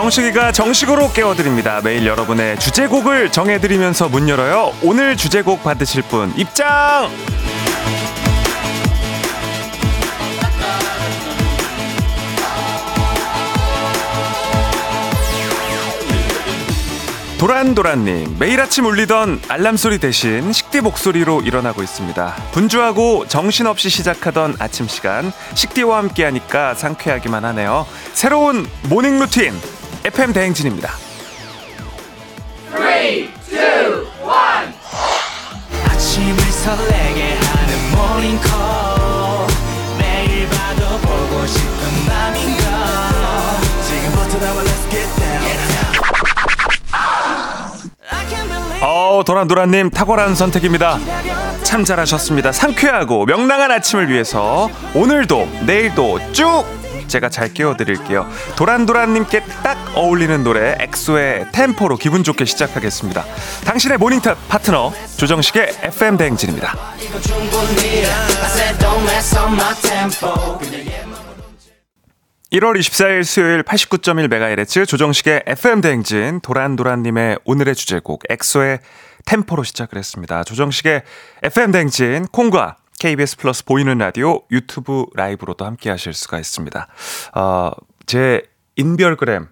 정식이가 정식으로 깨워드립니다. 매일 여러분의 주제곡을 정해드리면서 문 열어요. 오늘 주제곡 받으실 분 입장! 도란도란님, 매일 아침 울리던 알람 소리 대신 식디 목소리로 일어나고 있습니다. 분주하고 정신없이 시작하던 아침 시간, 식디와 함께 하니까 상쾌하기만 하네요. 새로운 morning 루틴, FM 대행진입니다. 3, 2, 1 아침을 설레게 하는 모닝콜 매일 봐도 보고 싶은 맘인걸 지금부터 나와 let's get down 어, 도란도란님 탁월한 선택입니다. 참 잘하셨습니다. 상쾌하고 명랑한 아침을 위해서 오늘도 내일도 쭉 제가 잘 깨워드릴게요. 도란도란님께 딱 어울리는 노래 엑소의 템포로 기분 좋게 시작하겠습니다. 당신의 morning top 파트너 조정식의 FM 대행진입니다. 1월 24일 수요일 89.1MHz 조정식의 FM 대행진 도란도란님의 오늘의 주제곡 엑소의 템포로 시작을 했습니다. 조정식의 FM 대행진 콩과 KBS 플러스 보이는 라디오 유튜브 라이브로도 함께 하실 수가 있습니다. 어, 제 인별그램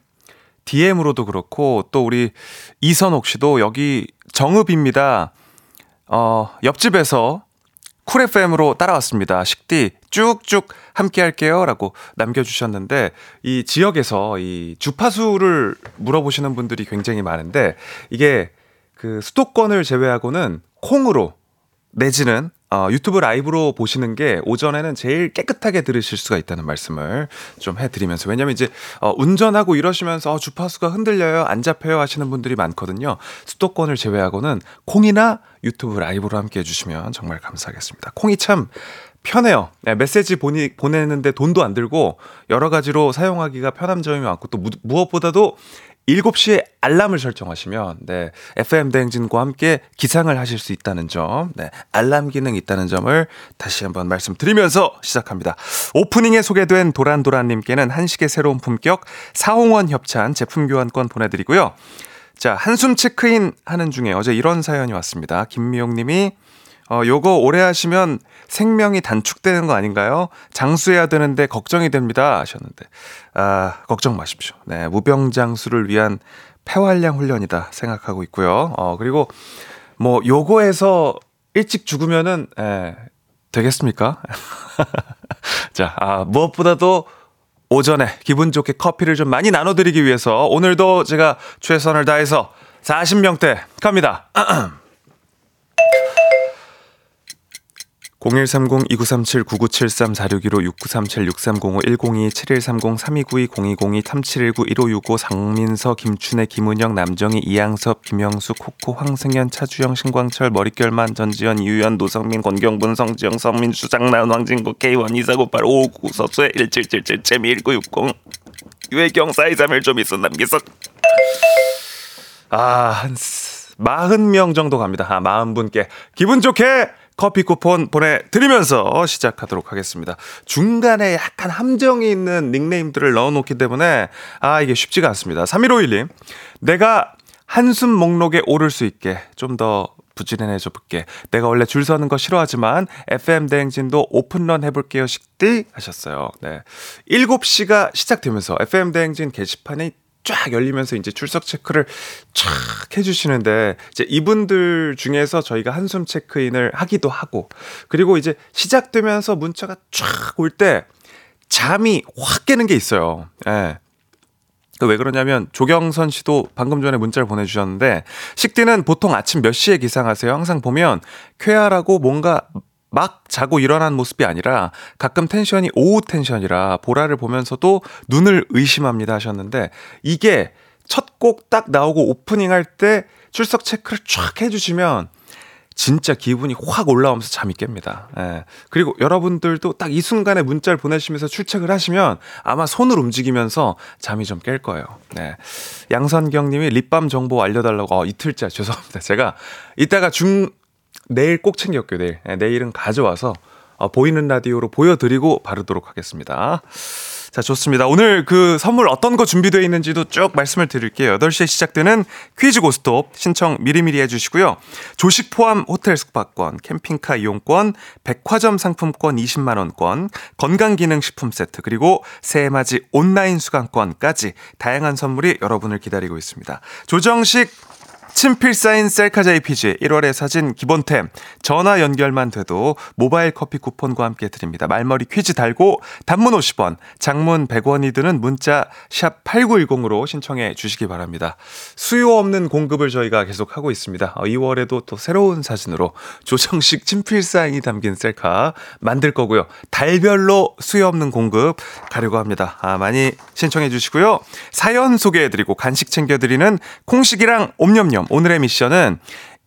DM으로도 그렇고 또 우리 이선옥 씨도 여기 정읍입니다. 어, 옆집에서 쿨 FM으로 따라왔습니다. 식디 쭉쭉 함께 할게요. 라고 남겨 주셨는데, 이 지역에서 이 주파수를 물어보시는 분들이 굉장히 많은데, 이게 그 수도권을 제외하고는 콩으로 내지는 어, 유튜브 라이브로 보시는 게 오전에는 제일 깨끗하게 들으실 수가 있다는 말씀을 좀 해드리면서 왜냐면 이제 어, 운전하고 이러시면서 어, 주파수가 흔들려요 안 잡혀요 하시는 분들이 많거든요 수도권을 제외하고는 콩이나 유튜브 라이브로 함께 해주시면 정말 감사하겠습니다 콩이 참 편해요. 네, 메시지 보니, 보내는데 돈도 안 들고 여러 가지로 사용하기가 편한 점이 많고 또 무, 무엇보다도 7시에 알람을 설정하시면 네, FM 대행진과 함께 기상을 하실 수 있다는 점, 네, 알람 기능 있다는 점을 다시 한번 말씀드리면서 시작합니다. 오프닝에 소개된 도란도란님께는 한식의 새로운 품격 사홍원 협찬 제품 교환권 보내드리고요. 자, 한숨 체크인 하는 중에 어제 이런 사연이 왔습니다. 김미용 님이 어, 요거 오래 하시면 생명이 단축되는 거 아닌가요? 장수해야 되는데 걱정이 됩니다. 하셨는데. 아, 걱정 마십시오. 네, 무병장수를 위한 폐활량 훈련이다 생각하고 있고요. 어, 그리고 뭐 요거에서 일찍 죽으면은, 예, 되겠습니까? 자, 아, 무엇보다도 오전에 기분 좋게 커피를 좀 많이 나눠드리기 위해서 오늘도 제가 최선을 다해서 40명대 갑니다. 0130-2937-9973-4615-6937-6305-102-7130-3292-0292-3719-1565 상민서, 김춘혜, 김은영, 남정희, 이양섭, 김영수, 코코, 황승현, 차주영, 신광철, 머릿결만, 전지현, 이유연, 노성민, 권경분, 성지영, 성민수, 장나은, 황진구, K1, 2498, 559, 서수혜, 1777, 재미 1960, 유혜경, 4231, 좀 있어, 남기석. 아, 한 40명 정도 갑니다. 아, 40분께. 기분 좋게 커피 쿠폰 보내드리면서 시작하도록 하겠습니다. 중간에 약간 함정이 있는 닉네임들을 넣어놓기 때문에 아 이게 쉽지가 않습니다. 3151님 내가 한숨 목록에 오를 수 있게 좀더 부지런해져 볼게. 내가 원래 줄 서는 거 싫어하지만 FM 대행진도 오픈런 해볼게요. 식디 하셨어요. 네. 7시가 시작되면서 FM 대행진 게시판에 쫙 열리면서 이제 출석 체크를 쫙 해주시는데 이제 이분들 중에서 저희가 한숨 체크인을 하기도 하고 그리고 이제 시작되면서 문자가 쫙 올 때 잠이 확 깨는 게 있어요. 예. 네. 왜 그러냐면 조경선 씨도 방금 전에 문자를 보내주셨는데 식디는 보통 아침 몇 시에 기상하세요? 항상 보면 쾌활하고 뭔가 막 자고 일어난 모습이 아니라 가끔 텐션이 오후 텐션이라 보라를 보면서도 눈을 의심합니다 하셨는데 이게 첫 곡 딱 나오고 오프닝 할 때 출석 체크를 쫙 해주시면 진짜 기분이 확 올라오면서 잠이 깹니다. 예. 그리고 여러분들도 딱 이 순간에 문자를 보내시면서 출첵을 하시면 아마 손을 움직이면서 잠이 좀 깰 거예요. 네. 양선경 님이 립밤 정보 알려달라고, 어, 이틀째 죄송합니다. 제가 이따가 중, 내일 꼭 챙겼고요, 내일. 네, 내일은 가져와서 어, 보이는 라디오로 보여드리고 바르도록 하겠습니다. 자, 자, 좋습니다. 오늘 그 선물 어떤 거 준비되어 있는지도 쭉 말씀을 드릴게요. 8시에 시작되는 퀴즈 고스톱 신청 미리미리 해주시고요. 조식 포함 호텔 숙박권, 캠핑카 이용권, 백화점 상품권 20만원권, 건강기능식품 세트, 그리고 새해맞이 온라인 수강권까지 다양한 선물이 여러분을 기다리고 있습니다. 조정식 친필 사인 셀카 JPG 1월의 사진 기본템 전화 연결만 돼도 모바일 커피 쿠폰과 함께 드립니다. 말머리 퀴즈 달고 단문 50원, 장문 100원이 드는 문자 샵 8910으로 신청해 주시기 바랍니다. 수요 없는 공급을 저희가 계속 하고 있습니다. 2월에도 어, 또 새로운 사진으로 조정식 친필 사인이 담긴 셀카 만들 거고요. 달별로 수요 없는 공급 가려고 합니다. 아, 많이 신청해 주시고요. 사연 소개해 드리고 간식 챙겨 드리는 콩식이랑 옴념념 오늘의 미션은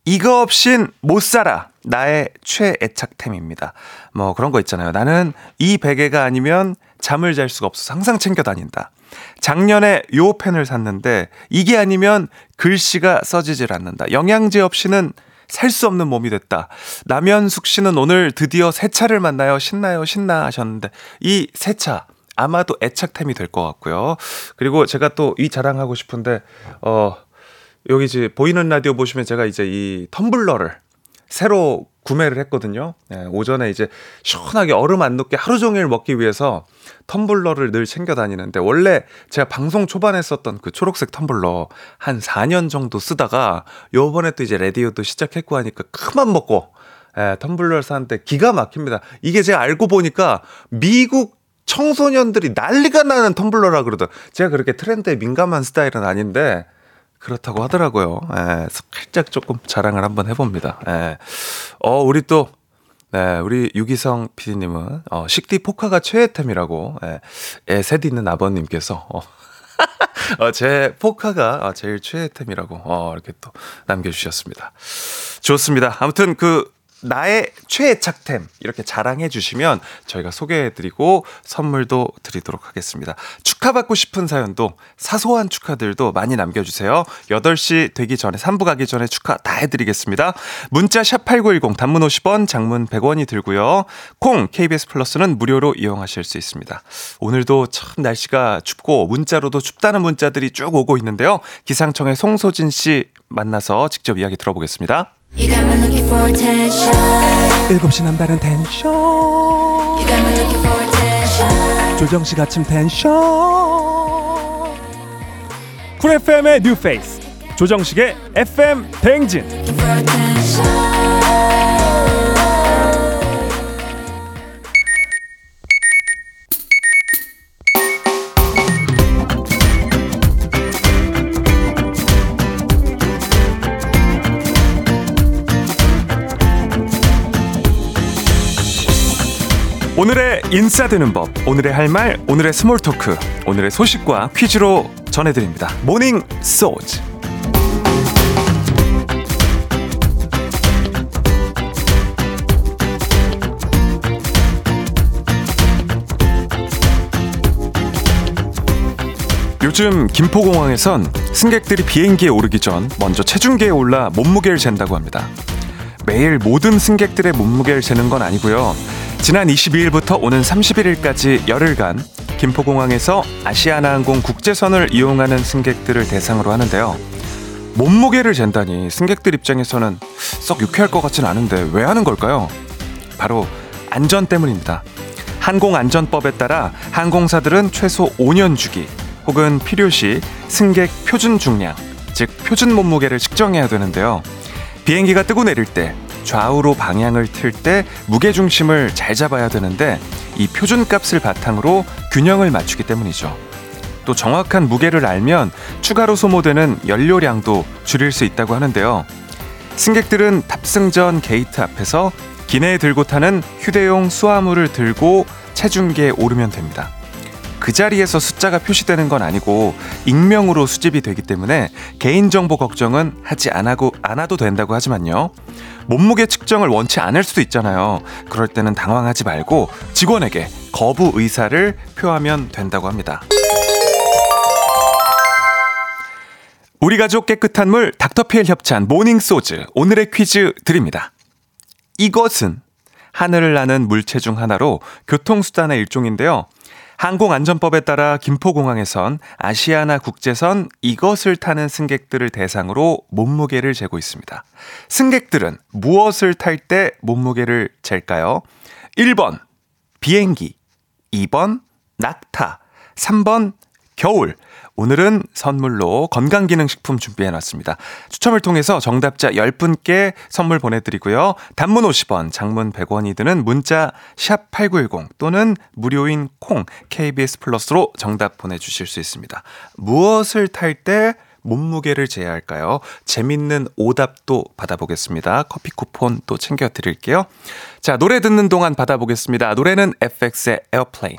이거 없인 못 살아. 나의 최애착템입니다. 뭐 그런 거 있잖아요. 나는 이 베개가 아니면 잠을 잘 수가 없어서 항상 챙겨 다닌다. 작년에 요 펜을 샀는데 이게 아니면 글씨가 써지질 않는다. 영양제 없이는 살 수 없는 몸이 됐다. 남현숙 씨는 오늘 드디어 새 차를 만나요. 신나요, 신나 하셨는데 이 새 차 아마도 애착템이 될 것 같고요. 그리고 제가 또 이 자랑하고 싶은데 어 여기 이제 보이는 라디오 보시면 제가 이제 이 텀블러를 새로 구매를 했거든요. 네, 오전에 이제 시원하게 얼음 안 녹게 하루 종일 먹기 위해서 텀블러를 늘 챙겨 다니는데 원래 제가 방송 초반에 썼던 그 초록색 텀블러 한 4년 정도 쓰다가 요번에 또 이제 라디오도 시작했고 하니까 그만 먹고 예, 텀블러를 사는데 기가 막힙니다. 이게 제가 알고 보니까 미국 청소년들이 난리가 나는 텀블러라 그러더. 제가 그렇게 트렌드에 민감한 스타일은 아닌데 그렇다고 하더라고요. 예, 살짝 조금 자랑을 한번 해봅니다. 예. 어, 우리 또, 네, 우리 유기성 PD님은, 어, 식디 포카가 최애템이라고, 예, 애셋 있는 아버님께서, 어, 어, 제 포카가 어, 제일 최애템이라고, 어, 이렇게 또 남겨주셨습니다. 좋습니다. 아무튼 그, 나의 최애착템 이렇게 자랑해 주시면 저희가 소개해 드리고 선물도 드리도록 하겠습니다. 축하받고 싶은 사연도 사소한 축하들도 많이 남겨 주세요. 8시 되기 전에 3부 가기 전에 축하 다해 드리겠습니다. 문자 샵 8910 단문 50원, 장문 100원이 들고요. 콩 KBS 플러스는 무료로 이용하실 수 있습니다. 오늘도 참 날씨가 춥고 문자로도 춥다는 문자들이 쭉 오고 있는데요. 기상청의 송소진 씨 만나서 직접 이야기 들어보겠습니다. 7시 남다른 텐션. 조정식 아침 텐션. 쿨 FM의 뉴페이스. 조정식의 FM 대행진 오늘의 인싸되는 법, 오늘의 할 말, 오늘의 small talk, 오늘의 소식과 퀴즈로 전해드립니다. morning 소즈. 요즘 김포공항에선 승객들이 비행기에 오르기 전 먼저 체중계에 올라 몸무게를 잰다고 합니다. 매일 모든 승객들의 몸무게를 재는 건 아니고요. 지난 22일부터 오는 31일까지 열흘간 김포공항에서 아시아나항공 국제선을 이용하는 승객들을 대상으로 하는데요. 몸무게를 잰다니 승객들 입장에서는 썩 유쾌할 것 같진 않은데 왜 하는 걸까요? 바로 안전 때문입니다. 항공안전법에 따라 항공사들은 최소 5년 주기 혹은 필요시 승객 표준 중량, 즉 표준 몸무게를 측정해야 되는데요. 비행기가 뜨고 내릴 때 좌우로 방향을 틀 때 무게 중심을 잘 잡아야 되는데 이 표준값을 바탕으로 균형을 맞추기 때문이죠. 또 정확한 무게를 알면 추가로 소모되는 연료량도 줄일 수 있다고 하는데요. 승객들은 탑승 전 게이트 앞에서 기내에 들고 타는 휴대용 수화물을 들고 체중계에 오르면 됩니다. 그 자리에서 숫자가 표시되는 건 아니고 익명으로 수집이 되기 때문에 개인정보 걱정은 하지 않고 않아도 된다고 하지만요. 몸무게 측정을 원치 않을 수도 있잖아요. 그럴 때는 당황하지 말고 직원에게 거부 의사를 표하면 된다고 합니다. 우리 가족 깨끗한 물 닥터피엘 협찬 모닝소즈 오늘의 퀴즈 드립니다. 이것은 하늘을 나는 물체 중 하나로 교통수단의 일종인데요. 항공안전법에 따라 김포공항에선 아시아나 국제선 이것을 타는 승객들을 대상으로 몸무게를 재고 있습니다. 승객들은 무엇을 탈 때 몸무게를 잴까요? 1번 비행기, 2번 낙타, 3번 겨울. 오늘은 선물로 건강기능식품 준비해놨습니다. 추첨을 통해서 정답자 10분께 선물 보내드리고요. 단문 50원, 장문 100원이 드는 문자 샵8910 또는 무료인 콩 KBS 플러스로 정답 보내주실 수 있습니다. 무엇을 탈 때 몸무게를 재야 할까요? 재밌는 오답도 받아보겠습니다. 커피 쿠폰 또 챙겨드릴게요. 자, 노래 듣는 동안 받아보겠습니다. 노래는 FX의 Airplane.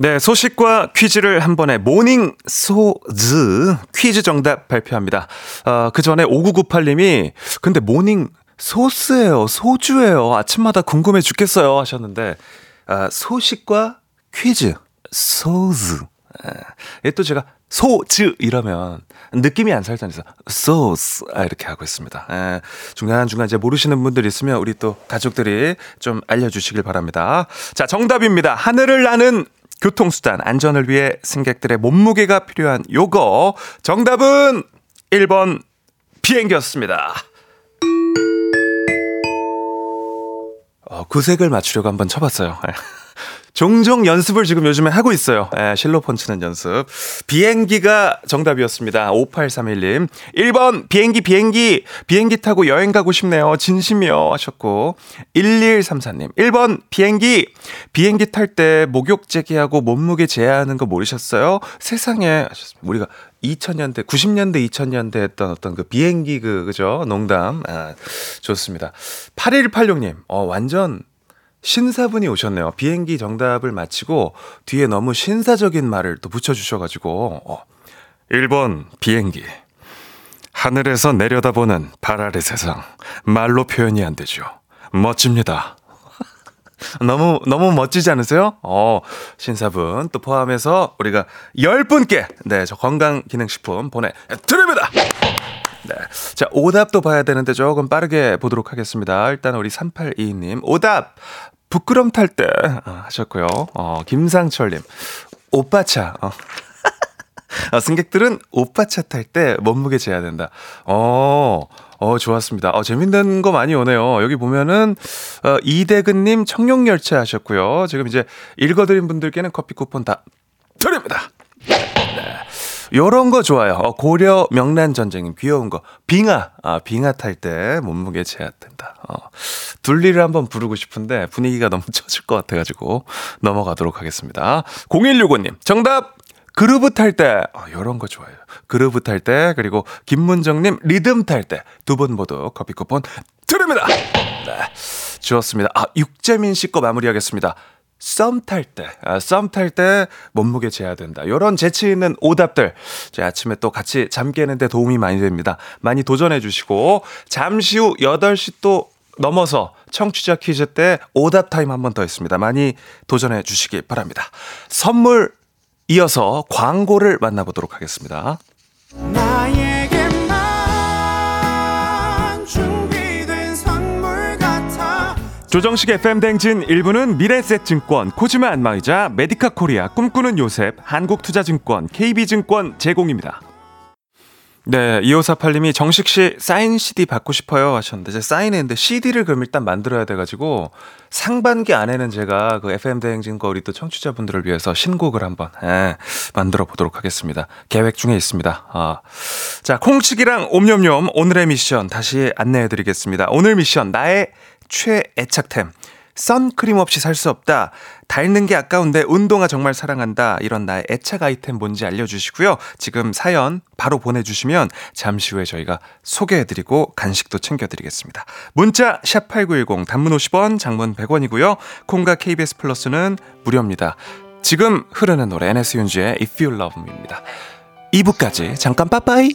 네, 소식과 퀴즈를 한 번에 모닝 소즈 퀴즈 정답 발표합니다. 어, 그 전에 5998님이 근데 모닝 소스예요, 소주예요. 아침마다 궁금해 죽겠어요 하셨는데 아, 소식과 퀴즈 소즈. 예, 또 제가 소즈 이러면 느낌이 안 살잖아요. 소스 아, 이렇게 하고 있습니다. 예, 중간 중간 이제 모르시는 분들 있으면 우리 또 가족들이 좀 알려주시길 바랍니다. 자 정답입니다. 하늘을 나는 교통수단 안전을 위해 승객들의 몸무게가 필요한 요거 정답은 1번 비행기였습니다. 어, 구색을 맞추려고 한번 쳐봤어요. 종종 연습을 지금 요즘에 하고 있어요. 예, 실로 펀치는 연습. 비행기가 정답이었습니다. 5831님. 1번, 비행기, 비행기. 비행기 타고 여행 가고 싶네요. 진심이요. 하셨고. 1134님. 1번, 비행기. 비행기 탈 때 목욕 재기하고 몸무게 제한하는 거 모르셨어요? 세상에. 하셨습니다. 우리가 2000년대, 90년대, 2000년대 했던 어떤 그 비행기 그, 그죠? 농담. 아, 좋습니다. 8186님. 어, 완전 신사분이 오셨네요. 비행기 정답을 마치고 뒤에 너무 신사적인 말을 또 붙여주셔가지고, 어, 1번 비행기. 하늘에서 내려다보는 발 아래 세상. 말로 표현이 안 되죠. 멋집니다. 너무, 너무 멋지지 않으세요? 어, 신사분 또 포함해서 우리가 10분께, 네, 저 건강 기능 식품 보내 드립니다! 네. 자, 오답도 봐야 되는데 조금 빠르게 보도록 하겠습니다. 일단 우리 3822님, 오답! 부끄럼 탈 때, 어, 하셨고요. 어, 김상철님, 오빠차, 어. 어, 승객들은 오빠차 탈 때 몸무게 재야 된다. 어, 어, 좋았습니다. 어, 재밌는 거 많이 오네요. 여기 보면은, 어, 이대근님 청룡열차 하셨고요. 지금 이제 읽어드린 분들께는 커피 쿠폰 다 드립니다. 요런 거 좋아요. 어, 고려 명란 전쟁님 귀여운 거. 빙하. 아, 빙하 탈 때 몸무게 제한된다. 어. 둘리를 한번 부르고 싶은데 분위기가 너무 처질 것 같아 가지고 넘어가도록 하겠습니다. 0165님. 정답! 그루브 탈 때. 어, 요런 거 좋아요. 그루브 탈 때. 그리고 김문정님 리듬 탈 때. 두 분 모두 커피 쿠폰 드립니다. 네. 주었습니다. 아, 육재민 씨 거 마무리하겠습니다. 썸 탈 때, 아, 썸탈 때 몸무게 재야 된다. 이런 재치 있는 오답들. 제 아침에 또 같이 잠 깨는데 도움이 많이 됩니다. 많이 도전해 주시고, 잠시 후 8시 또 넘어서 청취자 퀴즈 때 오답 타임 한 번 더 있습니다. 많이 도전해 주시기 바랍니다. 선물 이어서 광고를 만나보도록 하겠습니다. 조정식 FM 댕진 1부는 미래셋증권, 코지마 안마의자, 메디카 코리아, 꿈꾸는 요셉, 한국투자증권, KB증권 제공입니다. 네, 2548님이 정식 씨 사인 CD 받고 싶어요 하셨는데 제가 사인했는데 CD를 그럼 일단 만들어야 돼 가지고 상반기 안에는 제가 그 FM 대행진 거 우리 또 청취자분들을 위해서 신곡을 한번 예, 만들어 보도록 하겠습니다. 계획 중에 있습니다. 아, 자 콩치기랑 옴념념 오늘의 미션 다시 안내해 드리겠습니다. 오늘 미션 나의 최애착템. 선크림 없이 살 수 없다. 닳는 게 아까운데 운동화 정말 사랑한다. 이런 나의 애착 아이템 뭔지 알려주시고요. 지금 사연 바로 보내주시면 잠시 후에 저희가 소개해드리고 간식도 챙겨드리겠습니다. 문자 샵8910 단문 50원 장문 100원이고요. 콩과 KBS 플러스는 무료입니다. 지금 흐르는 노래 NS 윤지의 If You Love Me입니다. 2부까지 잠깐 빠빠이.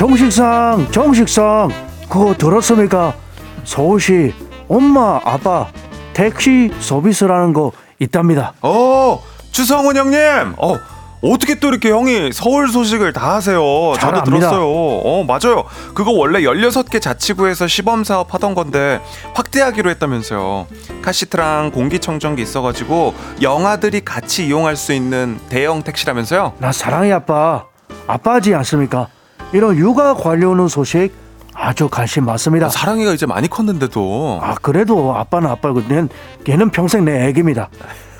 정식상 정식상 그거 들었습니까? 서울시 엄마 아빠 택시 서비스라는 거 있답니다. 어 주성훈 형님 어 어떻게 또 이렇게 형이 서울 소식을 다 하세요 잘 저도 압니다. 들었어요 어 맞아요 그거 원래 16개 자치구에서 시범 사업 하던 건데 확대하기로 했다면서요 카시트랑 공기청정기 있어 가지고 영아들이 같이 이용할 수 있는 대형 택시라면서요 나 사랑해 아빠 아빠지 않습니까? 이런 육아 관련 소식 아주 관심 많습니다. 사랑이가 이제 많이 컸는데도 아 그래도 아빠는 아빠고 걔는, 걔는 평생 내 애기입니다.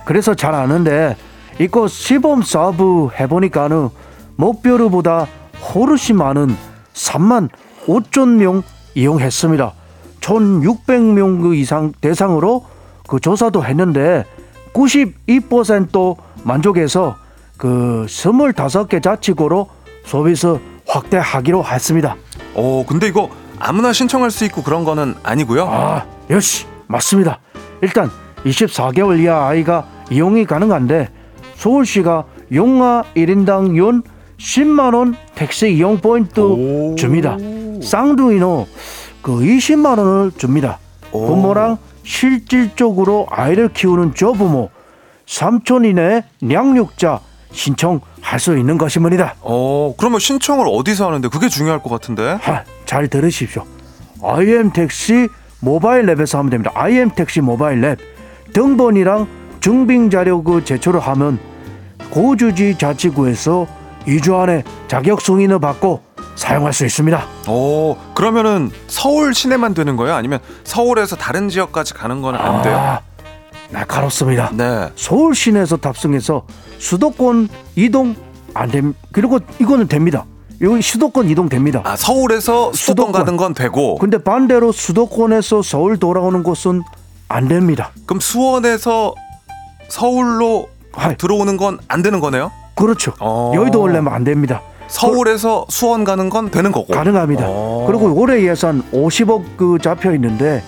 그래서 잘 아는데 이거 시범 사업 해보니까는 목표로보다 훨씬 많은 3만 5천 명 이용했습니다. 1,600명 그 이상 대상으로 그 조사도 했는데 92% 만족해서 그 25개 자치구로 서비스 확대하기로 했습니다. 어 근데 이거 아무나 신청할 수 있고 그런 거는 아니고요 아, 역시 맞습니다. 일단 24개월 이하 아이가 이용이 가능한데 서울시가 용아 1인당 연 10만 원 택시 이용 포인트 오. 줍니다. 쌍둥이는 그 20만 원을 줍니다. 오. 부모랑 실질적으로 아이를 키우는 조부모 3천 이내 양육자 신청 할 수 있는 것입니다. 어 그러면 신청을 어디서 하는데 그게 중요할 것 같은데 하, 잘 들으십시오. IM 택시 모바일 랩에서 하면 됩니다. IM 택시 모바일 랩 등본이랑 증빙 자료 그 제출을 하면 고주지 자치구에서 2주 안에 자격 승인을 받고 사용할 수 있습니다. 어 그러면은 서울 시내만 되는 거예요? 아니면 서울에서 다른 지역까지 가는 건 안 돼요? 아, 날카롭습니다. 네. 서울 시내에서 탑승해서 수도권 이동 안 됩. 그리고 이거는 됩니다. 여기 수도권 이동 됩니다. 아 서울에서 수도권, 수도권. 가는 건 되고 근데 반대로 수도권에서 서울 돌아오는 곳은 안 됩니다. 그럼 수원에서 서울로 하이. 들어오는 건 안 되는 거네요? 그렇죠. 어. 여의도 올려면 안 됩니다. 서울에서 수원 가는 건 되는 거고 가능합니다. 어. 그리고 올해 예산 50억 그 잡혀 있는데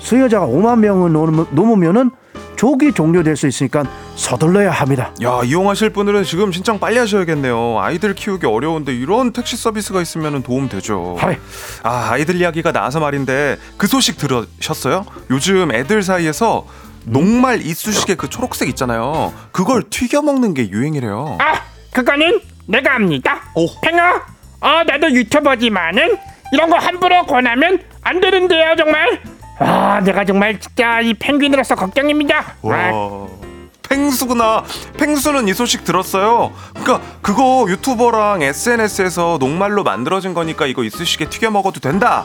수요자가 5만 명을 넘으면- 넘으면은 조기 종료될 수 있으니까 서둘러야 합니다. 야 이용하실 분들은 지금 신청 빨리 하셔야겠네요. 아이들 키우기 어려운데 이런 택시 서비스가 있으면 도움 되죠. 하이. 아 아이들 이야기가 나와서 말인데 그 소식 들으셨어요? 요즘 애들 사이에서 녹말 이쑤시개 그 초록색 있잖아요. 그걸 튀겨 먹는 게 유행이래요. 아, 그거는 내가 압니다. 오. 팽아, 어, 나도 유튜버지만은 이런 거 함부로 권하면 안 되는데요 정말 아 내가 정말 진짜 이 펭귄으로서 걱정입니다 와. 와. 펭수구나. 펭수는 이 소식 들었어요. 그러니까 그거 유튜버랑 SNS에서 녹말로 만들어진 거니까 이거 이쑤시개 튀겨 먹어도 된다.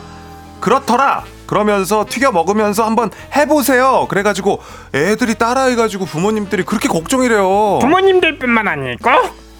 그렇더라. 그러면서 튀겨 먹으면서 한번 해보세요. 그래가지고 애들이 따라해가지고 부모님들이 그렇게 걱정이래요. 부모님들뿐만 아니고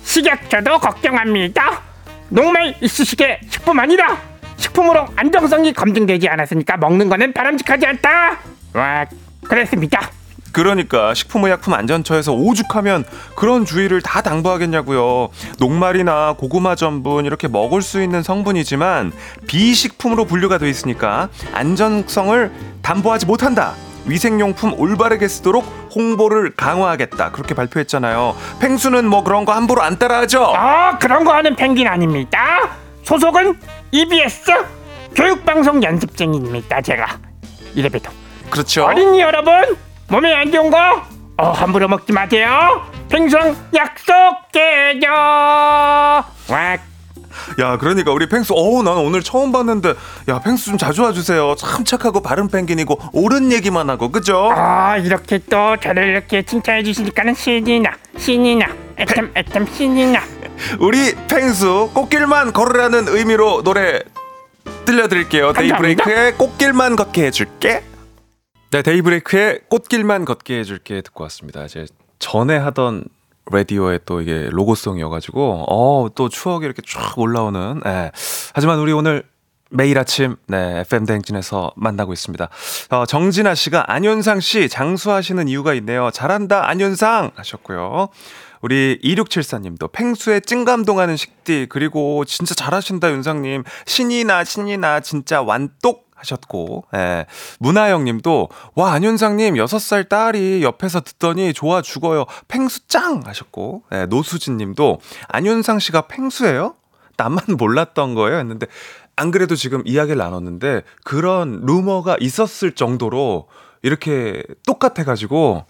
식약처도 걱정합니다 녹말 이쑤시개 식품 아니다 식품으로 안정성이 검증되지 않았으니까 먹는 거는 바람직하지 않다 와 그랬습니다 그러니까 식품의약품 안전처에서 오죽하면 그런 주의를 다 당부하겠냐고요. 녹말이나 고구마 전분 이렇게 먹을 수 있는 성분이지만 비식품으로 분류가 돼 있으니까 안전성을 담보하지 못한다. 위생용품 올바르게 쓰도록 홍보를 강화하겠다. 그렇게 발표했잖아요. 펭수는 뭐 그런 거 함부로 안 따라하죠. 아 그런 거 하는 펭귄 아닙니다 소속은 EBS 교육방송 연습생입니다 제가. 이래봬도. 그렇죠. 어린이 여러분 몸에 안 좋은 거 어, 함부로 먹지 마세요. 펭수랑 약속해요 와 야, 그러니까 우리 펭수, 어우, 난 오늘 처음 봤는데, 야, 펭수 좀 자주 와주세요. 참 착하고 바른 펭귄이고, 옳은 얘기만 하고, 그죠? 아 이렇게 또 저를 이렇게 칭찬해 주시니까는 신이 나 신이 나 애템 애템 신이 나 우리 펭수 꽃길만 걸으라는 의미로 노래 들려드릴게요. 감사합니다. 데이브레이크의 꽃길만 걷게 해줄게. 네, 데이브레이크의 꽃길만 걷게 해줄게 듣고 왔습니다. 이제 전에 하던 라디오의 또 이게 로고송이어가지고 어또 추억이 이렇게 쫙 올라오는. 예. 하지만 우리 오늘 매일 아침 네 FM 대행진에서 만나고 있습니다. 어, 정진아 씨가 안윤상 씨 장수하시는 이유가 있네요. 잘한다 안윤상 하셨고요. 우리 2674님도 펭수의 찡감동하는 식디 그리고 진짜 잘하신다 윤상님 신이 나 신이 나 진짜 완똑 하셨고 예. 문하영님도 와 안윤상님 6살 딸이 옆에서 듣더니 좋아 죽어요 펭수 짱 하셨고 예. 노수진님도 안윤상 씨가 펭수예요? 나만 몰랐던 거예요 했는데 안 그래도 지금 이야기를 나눴는데 그런 루머가 있었을 정도로 이렇게 똑같아가지고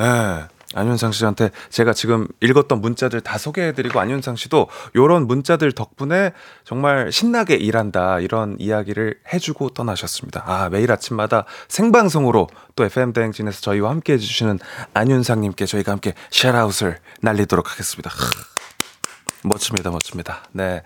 예. 안윤상 씨한테 제가 지금 읽었던 문자들 다 소개해드리고 안윤상 씨도 요런 문자들 덕분에 정말 신나게 일한다 이런 이야기를 해주고 떠나셨습니다. 아 매일 아침마다 생방송으로 또 FM 대행진에서 저희와 함께 해주시는 안윤상님께 저희가 함께 샤라웃을 날리도록 하겠습니다. 멋집니다, 멋집니다. 네.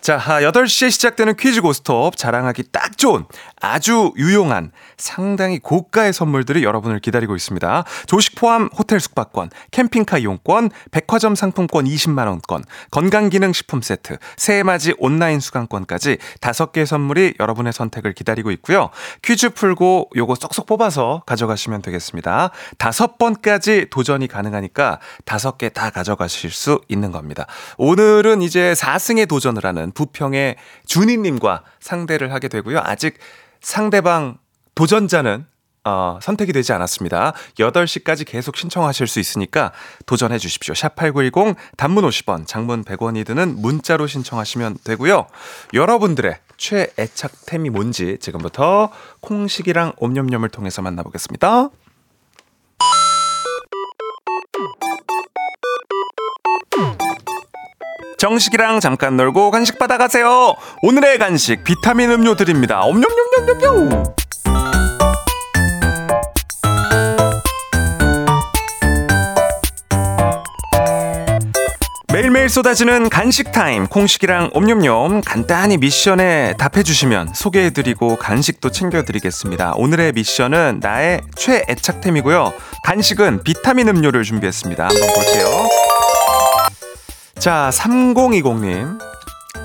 자, 8시에 시작되는 퀴즈 고스톱 자랑하기 딱 좋은 아주 유용한 상당히 고가의 선물들이 여러분을 기다리고 있습니다. 조식 포함 호텔 숙박권, 캠핑카 이용권, 백화점 상품권 20만원권, 건강기능식품 세트, 새해맞이 온라인 수강권까지 다섯 개의 선물이 여러분의 선택을 기다리고 있고요. 퀴즈 풀고 요거 쏙쏙 뽑아서 가져가시면 되겠습니다. 다섯 번까지 도전이 가능하니까 다섯 개 다 가져가실 수 있는 겁니다. 오늘은 이제 4승에 도전을 하는 부평의 준희님과 상대를 하게 되고요. 아직 상대방 도전자는 어, 선택이 되지 않았습니다. 8시까지 계속 신청하실 수 있으니까 도전해 주십시오. 샵8910 단문 50원, 장문 100원이 드는 문자로 신청하시면 되고요. 여러분들의 최애착템이 뭔지 지금부터 콩식이랑 옴념념을 통해서 만나보겠습니다. 정식이랑 잠깐 놀고 간식 받아가세요. 오늘의 간식 비타민 음료 드립니다. 옴뇸뇸뇸뇸. 매일매일 쏟아지는 간식 타임 콩식이랑 옴뇸뇸 간단히 미션에 답해주시면 소개해드리고 간식도 챙겨드리겠습니다. 오늘의 미션은 나의 최애착템이고요. 간식은 비타민 음료를 준비했습니다. 한번 볼게요. 자, 3020님.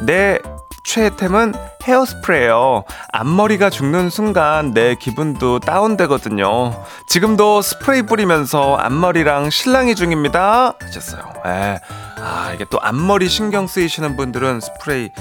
내 최애템은 헤어스프레이요. 앞머리가 죽는 순간 내 기분도 다운되거든요. 지금도 스프레이 뿌리면서 앞머리랑 실랑이 중입니다. 하셨어요. 예. 아, 이게 또 앞머리 신경 쓰이시는 분들은 스프레이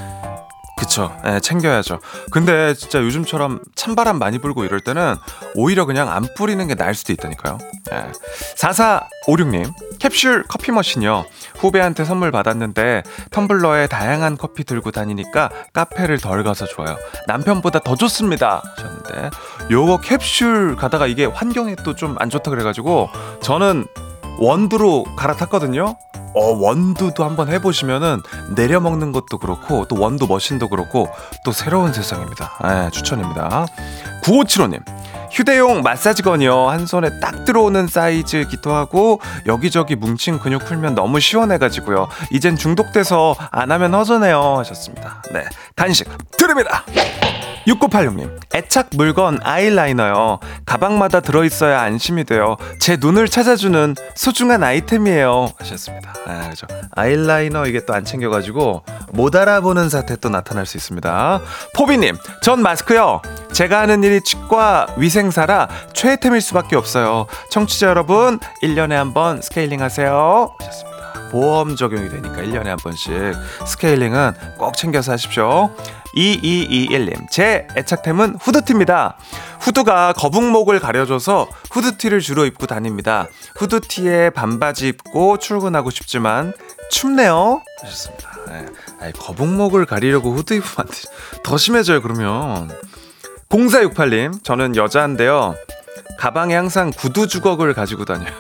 그쵸. 예, 챙겨야죠. 근데 진짜 요즘처럼 찬바람 많이 불고 이럴 때는 오히려 그냥 안 뿌리는 게 나을 수도 있다니까요. 예. 4456님, 캡슐 커피 머신이요. 후배한테 선물 받았는데 텀블러에 다양한 커피 들고 다니니까 카페를 덜 가서 좋아요. 남편보다 더 좋습니다. 하셨는데, 요거 캡슐 가다가 이게 환경에 또 좀 안 좋다 그래가지고 저는 원두로 갈아탔거든요. 어, 원두도 한번 해보시면은 내려 먹는 것도 그렇고 또 원두 머신도 그렇고 또 새로운 세상입니다. 예, 추천입니다. 9575님. 휴대용 마사지건이요. 한 손에 딱 들어오는 사이즈기도 하고 여기저기 뭉친 근육 풀면 너무 시원해가지고요. 이젠 중독돼서 안 하면 허전해요. 하셨습니다. 네. 간식 드립니다. 6986님, 애착 물건 아이라이너요. 가방마다 들어있어야 안심이 돼요. 제 눈을 찾아주는 소중한 아이템이에요. 하셨습니다. 아, 그죠. 아이라이너 이게 또 안 챙겨가지고 못 알아보는 사태 또 나타날 수 있습니다. 포비님, 전 마스크요. 제가 하는 일이 치과 위생사라 최애템일 수밖에 없어요. 청취자 여러분, 1년에 한 번 스케일링 하세요. 하셨습니다. 보험 적용이 되니까 1년에 한 번씩 스케일링은 꼭 챙겨서 하십시오. 2221님, 제 애착템은 후드티입니다. 후드가 거북목을 가려줘서 후드티를 주로 입고 다닙니다. 후드티에 반바지 입고 출근하고 싶지만 춥네요. 하셨습니다. 네. 아니, 거북목을 가리려고 후드 입으면. 더 심해져요, 그러면. 0468님, 저는 여자인데요. 가방에 항상 구두 주걱을 가지고 다녀요.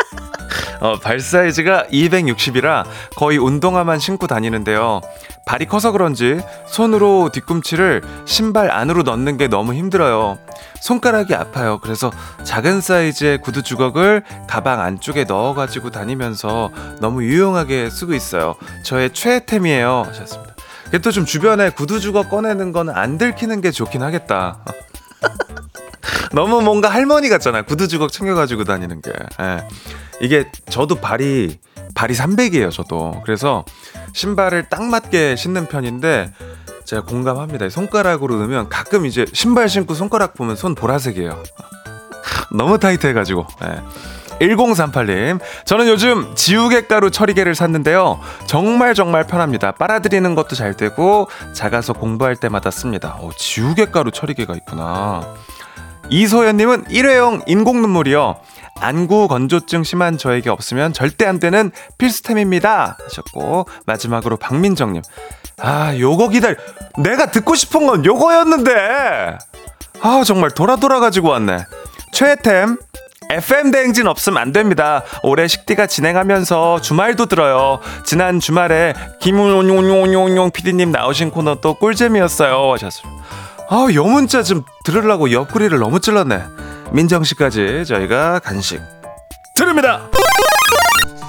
어, 발 사이즈가 260이라 거의 운동화만 신고 다니는데요. 발이 커서 그런지 손으로 뒤꿈치를 신발 안으로 넣는 게 너무 힘들어요. 손가락이 아파요. 그래서 작은 사이즈의 구두 주걱을 가방 안쪽에 넣어가지고 다니면서 너무 유용하게 쓰고 있어요. 저의 최애템이에요. 하셨습니다. 또 좀 주변에 구두 주걱 꺼내는 거는 안 들키는 게 좋긴 하겠다. 너무 뭔가 할머니 같잖아. 구두 주걱 챙겨가지고 다니는 게. 예. 이게 저도 발이 발이 300이에요. 저도. 그래서 신발을 딱 맞게 신는 편인데 제가 공감합니다. 손가락으로 넣으면 가끔 이제 신발 신고 손가락 보면 손 보라색이에요. 너무 타이트해가지고. 예. 1038님, 저는 요즘 지우개 가루 처리개를 샀는데요. 정말 정말 편합니다. 빨아들이는 것도 잘 되고, 작아서 공부할 때마다 씁니다. 오, 지우개 가루 처리개가 있구나. 이소연님은 일회용 인공 눈물이요. 안구 건조증 심한 저에게 없으면 절대 안 되는 필수템입니다. 하셨고, 마지막으로 박민정님. 아, 요거 기다려. 내가 듣고 싶은 건 요거였는데. 아, 정말 돌아 돌아 가지고 왔네. 최애템. FM 대행진 없으면 안 됩니다. 올해 식디가 진행하면서 주말도 들어요. 지난 주말에 김용용용용 PD님 나오신 코너 또 꿀잼이었어요. 하셨어요. 아, 요 문자 좀 들으려고 옆구리를 너무 찔렀네. 민정 씨까지 저희가 간식 드립니다.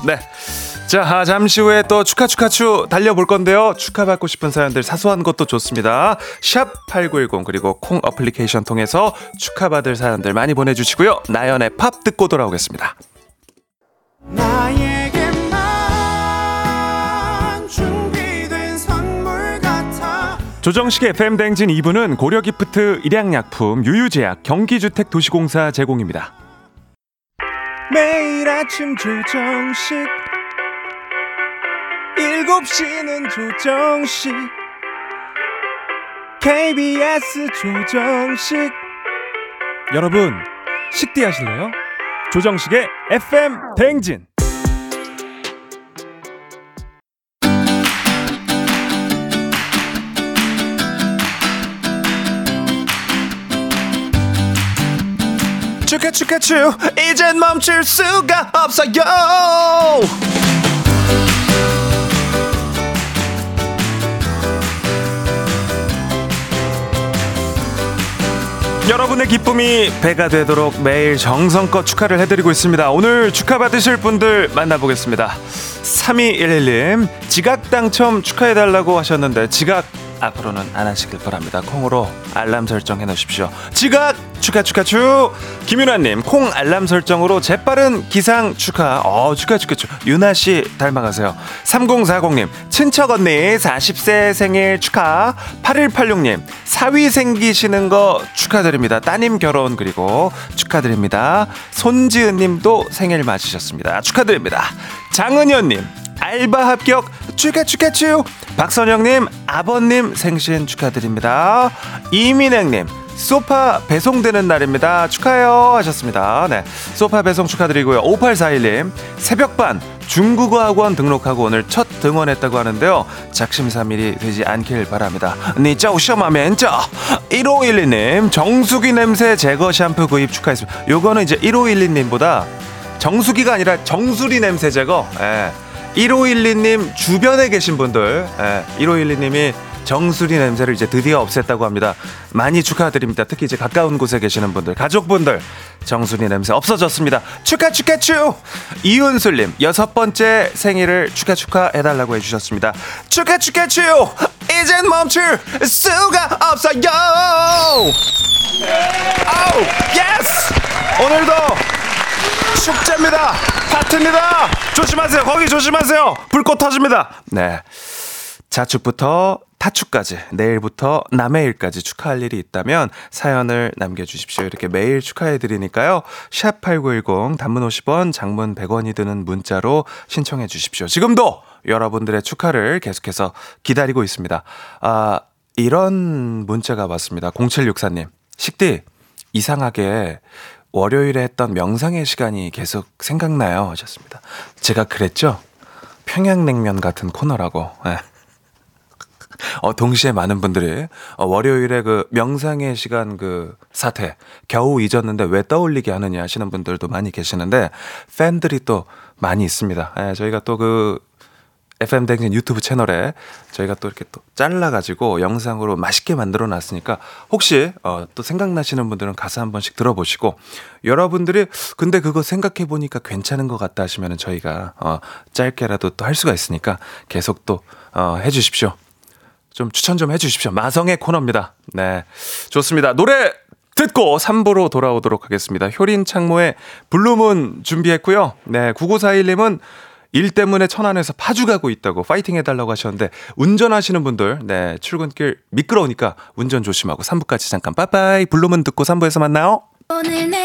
네. 자, 아, 잠시 후에 또 축하 축하 추 달려볼 건데요. 축하받고 싶은 사연들 사소한 것도 좋습니다. 샵 8910 그리고 콩 어플리케이션 통해서 축하받을 사연들 많이 보내주시고요. 나연의 팝 듣고 돌아오겠습니다. 조정식의 FM 댕진 2부는 고려기프트, 일양약품, 유유제약, 경기주택 도시공사 제공입니다. 매일 아침 조정식 7시는 조정식 KBS 조정식. 여러분 식대 하실래요? 조정식의 FM 대행진. 축하 축하 추 이젠 멈출 수가 없어요 여러분의 기쁨이 배가 되도록 매일 정성껏 축하를 해드리고 있습니다. 오늘 축하받으실 분들 만나보겠습니다. 3211님, 지각 당첨 축하해달라고 하셨는데, 지각 앞으로는 안 하시길 바랍니다. 콩으로 알람 설정해 놓으십시오. 지각 축하 축하 축. 김윤아님 콩 알람 설정으로 재빠른 기상 축하. 어 축하 축하 축. 윤아 씨 닮아가세요. 3040님 친척 언니 40세 생일 축하. 8186님 사위 생기시는 거 축하드립니다. 따님 결혼 그리고 축하드립니다. 손지은님도 생일 맞으셨습니다. 축하드립니다. 장은현님 알바 합격. 축하 축하 축. 박선영님 아버님 생신 축하드립니다. 이민행님 소파 배송되는 날입니다. 축하해요. 하셨습니다. 네. 소파 배송 축하드리고요. 5841님 새벽반 중국어 학원 등록하고 오늘 첫 등원했다고 하는데요. 작심삼일이 되지 않길 바랍니다. 니짜 시험하면짜 1512님 정수기 냄새 제거 샴푸 구입 축하했습니다. 요거는 이제 1512님보다 정수기가 아니라 정수리 냄새 제거. 예. 1512님 주변에 계신 분들, 예, 1512님이 정수리 냄새를 이제 드디어 없앴다고 합니다. 많이 축하드립니다. 특히 이제 가까운 곳에 계시는 분들, 가족분들, 정수리 냄새 없어졌습니다. 축하, 축하, 축! 이윤슬님, 여섯 번째 생일을 축하, 축하 해달라고 해주셨습니다. 축하, 축하, 축! 이젠 멈출 수가 없어요! 아우, yes! 오늘도 축제입니다. 파티입니다. 조심하세요. 거기 조심하세요. 불꽃 터집니다. 네. 자축부터 타축까지 내일부터 남해일까지 축하할 일이 있다면 사연을 남겨주십시오. 이렇게 매일 축하해드리니까요. 샵 8910 단문 50원 장문 100원이 드는 문자로 신청해 주십시오. 지금도 여러분들의 축하를 계속해서 기다리고 있습니다. 아, 이런 문자가 왔습니다. 0764님. 식디, 이상하게 월요일에 했던 명상의 시간이 계속 생각나요. 하셨습니다. 제가 그랬죠? 평양냉면 같은 코너라고. 예. 어, 동시에 많은 분들이 어, 월요일에 그 명상의 시간 그 사태 겨우 잊었는데 왜 떠올리게 하느냐 하시는 분들도 많이 계시는데 팬들이 또 많이 있습니다. 예, 저희가 또 그 FM 댕진 유튜브 채널에 저희가 또 이렇게 또 잘라가지고 영상으로 맛있게 만들어 놨으니까 혹시 어, 또 생각나시는 분들은 가사 한 번씩 들어보시고 여러분들이 근데 그거 생각해 보니까 괜찮은 것 같다 하시면은 저희가 어, 짧게라도 또 할 수가 있으니까 계속 또 어, 해주십시오. 좀 추천 좀 해주십시오. 마성의 코너입니다. 네. 좋습니다. 노래 듣고 3부로 돌아오도록 하겠습니다. 효린 창모의 블루문 준비했고요. 네. 9941님은 일 때문에 천안에서 파주 가고 있다고 파이팅 해달라고 하셨는데 운전하시는 분들 네 출근길 미끄러우니까 운전 조심하고 3부까지 잠깐 빠빠이 블루문 듣고 3부에서 만나요. 오늘 내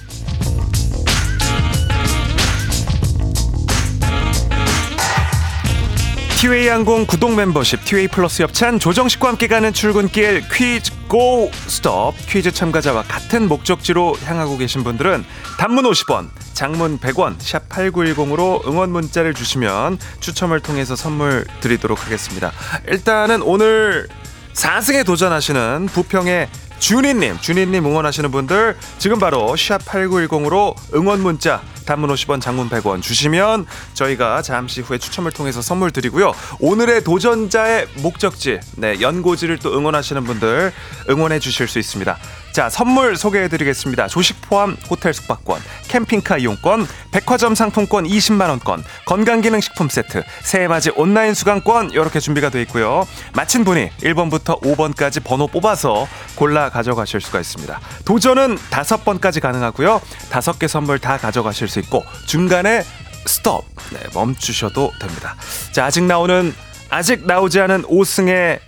티웨이 항공 구독 멤버십 티웨이 플러스 협찬 조정식과 함께 가는 출근길 퀴즈 고 스톱. 퀴즈 참가자와 같은 목적지로 향하고 계신 분들은 단문 50원 장문 100원 샵 8910으로 응원 문자를 주시면 추첨을 통해서 선물 드리도록 하겠습니다. 일단은 오늘 4승에 도전하시는 부평의 준이님, 준이님 응원하시는 분들 지금 바로 샵 8910으로 응원 문자 단문 50원, 장문 100원 주시면 저희가 잠시 후에 추첨을 통해서 선물 드리고요. 오늘의 도전자의 목적지, 네, 연고지를 또 응원하시는 분들 응원해 주실 수 있습니다. 자, 선물 소개해 드리겠습니다. 조식 포함 호텔 숙박권, 캠핑카 이용권, 백화점 상품권 20만 원권, 건강기능식품 세트, 새해맞이 온라인 수강권 이렇게 준비가 되어 있고요. 마친 분이 1번부터 5번까지 번호 뽑아서 골라 가져가실 수가 있습니다. 도전은 5번까지 가능하고요. 5개 선물 다 가져가실 수 있고 중간에 스톱 네, 멈추셔도 됩니다. 자, 아직 나오는 아직 나오지 않은 5승의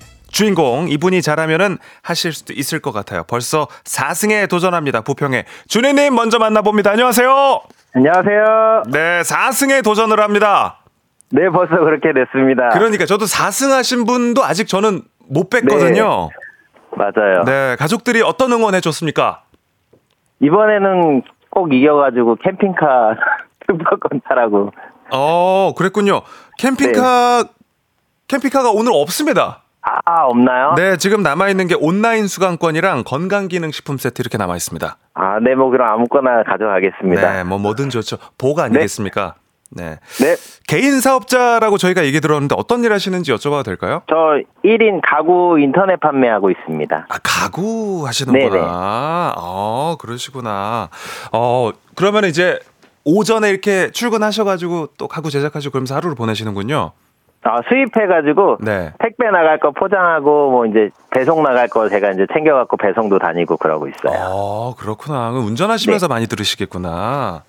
주인공 이분이 잘하면은 하실 수도 있을 것 같아요. 벌써 4승에 도전합니다. 부평에 준혜님 먼저 만나봅니다. 안녕하세요. 안녕하세요. 네, 4승에 도전을 합니다. 네, 벌써 그렇게 됐습니다. 그러니까 저도 4승 하신 분도 아직 저는 못 뵀거든요. 맞아요. 네, 가족들이 어떤 응원 해줬습니까? 이번에는 꼭 이겨가지고 캠핑카 슈퍼권 타라고. 어, 그랬군요. 캠핑카 캠핑카가 오늘 없습니다. 아, 없나요? 네, 지금 남아 있는 게 온라인 수강권이랑 건강기능식품 세트 이렇게 남아 있습니다. 아, 네, 뭐 그럼 아무거나 가져가겠습니다. 네, 뭐 뭐든 좋죠. 복 아니겠습니까? 네. 네. 개인 사업자라고 저희가 얘기 들었는데 어떤 일 하시는지 여쭤봐도 될까요? 저 1인 가구 인터넷 판매하고 있습니다. 아, 가구 하시는구나. 네네. 어, 그러시구나. 어, 그러면 이제 오전에 이렇게 출근하셔가지고 또 가구 제작하시고 그러면서 하루를 보내시는군요. 아, 수입해가지고 네. 택 택배 나갈 거 포장하고 뭐 이제 배송 나갈 거 제가 이제 챙겨갖고 배송도 다니고 그러고 있어요. 아, 그렇구나. 운전하시면서 많이 들으시겠구나.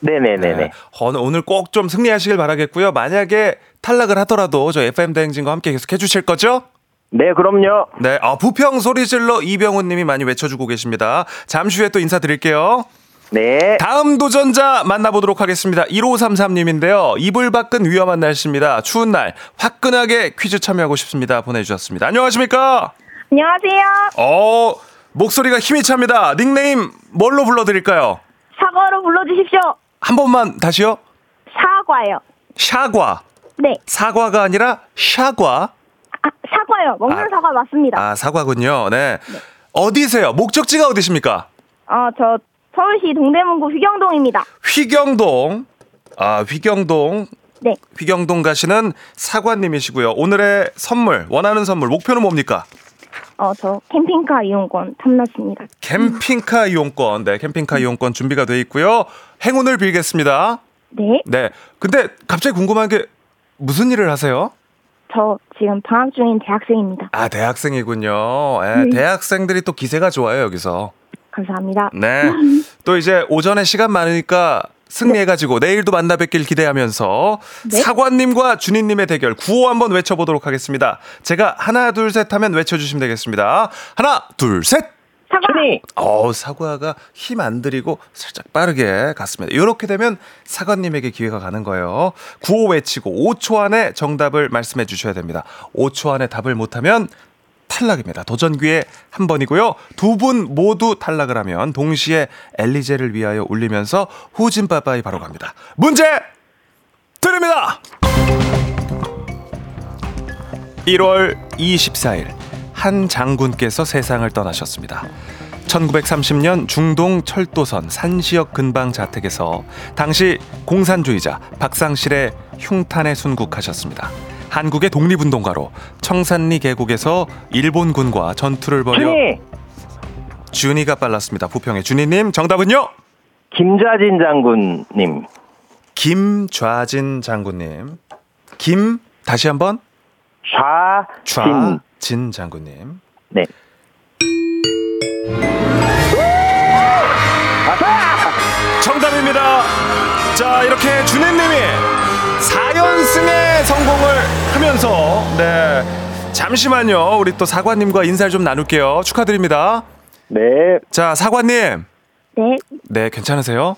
네네네네. 네. 어, 오늘 꼭 좀 승리하시길 바라겠고요. 만약에 탈락을 하더라도 저 FM 대행진과 함께 계속 해주실 거죠? 네, 그럼요. 네, 아, 부평 소리 질러 이병훈 님이 많이 외쳐주고 계십니다. 잠시 후에 또 인사드릴게요. 네. 다음 도전자 만나보도록 하겠습니다. 1533님인데요. 이불 밖은 위험한 날씨입니다. 추운 날 화끈하게 퀴즈 참여하고 싶습니다. 보내주셨습니다. 안녕하십니까? 안녕하세요. 어, 목소리가 힘이 찹니다. 닉네임 뭘로 불러드릴까요? 사과로 불러주십시오. 한 번만 다시요. 사과요. 샤과. 네. 사과가 아니라 샤과. 아, 사과요. 먹는 아. 사과 맞습니다. 아, 사과군요. 네. 어디세요? 목적지가 어디십니까? 어, 저 서울시 동대문구 휘경동입니다. 휘경동. 아, 휘경동. 네. 휘경동 가시는 사관님이시고요. 오늘의 선물, 원하는 선물, 목표는 뭡니까? 어, 저 캠핑카 이용권 탐났습니다. 캠핑카 이용권. 네, 캠핑카 이용권 준비가 돼 있고요. 행운을 빌겠습니다. 네. 네. 근데 갑자기 궁금한 게 무슨 일을 하세요? 저 지금 방학 중인 대학생입니다. 아, 대학생이군요. 예, 대학생들이 또 기세가 좋아요, 여기서. 감사합니다. 네. 또 이제 오전에 시간 많으니까 승리해가지고 내일도 만나 뵙길 기대하면서 네. 사관님과 준희님의 대결 구호 한번 외쳐보도록 하겠습니다. 제가 하나, 둘, 셋 하면 외쳐주시면 되겠습니다. 하나, 둘, 셋! 사과. 준이! 어 사과가 힘 안 들이고 살짝 빠르게 갔습니다. 이렇게 되면 사관님에게 기회가 가는 거예요. 구호 외치고 5초 안에 정답을 말씀해 주셔야 됩니다. 5초 안에 답을 못하면 탈락입니다. 도전 기회 한 번이고요. 두 분 모두 탈락을 하면 동시에 엘리제를 위하여 울리면서 후진바바이 바로 갑니다. 문제 드립니다. 1월 24일 한 장군께서 세상을 떠나셨습니다. 1930년 중동 철도선 산시역 근방 자택에서 당시 공산주의자 박상실의 흉탄에 순국하셨습니다. 한국의 독립운동가로 청산리 계곡에서 일본군과 전투를 벌여 준이! 준이가 빨랐습니다. 부평의 준이님 정답은요? 김좌진 장군님. 김좌진 장군님. 김 다시 한번 좌진. 좌진 장군님. 네. 정답입니다. 자, 이렇게 준혜님이 4연승의 성공을 하면서, 네. 잠시만요. 우리 또 사관님과 인사를 좀 나눌게요. 축하드립니다. 네. 자, 사관님. 네. 네, 괜찮으세요?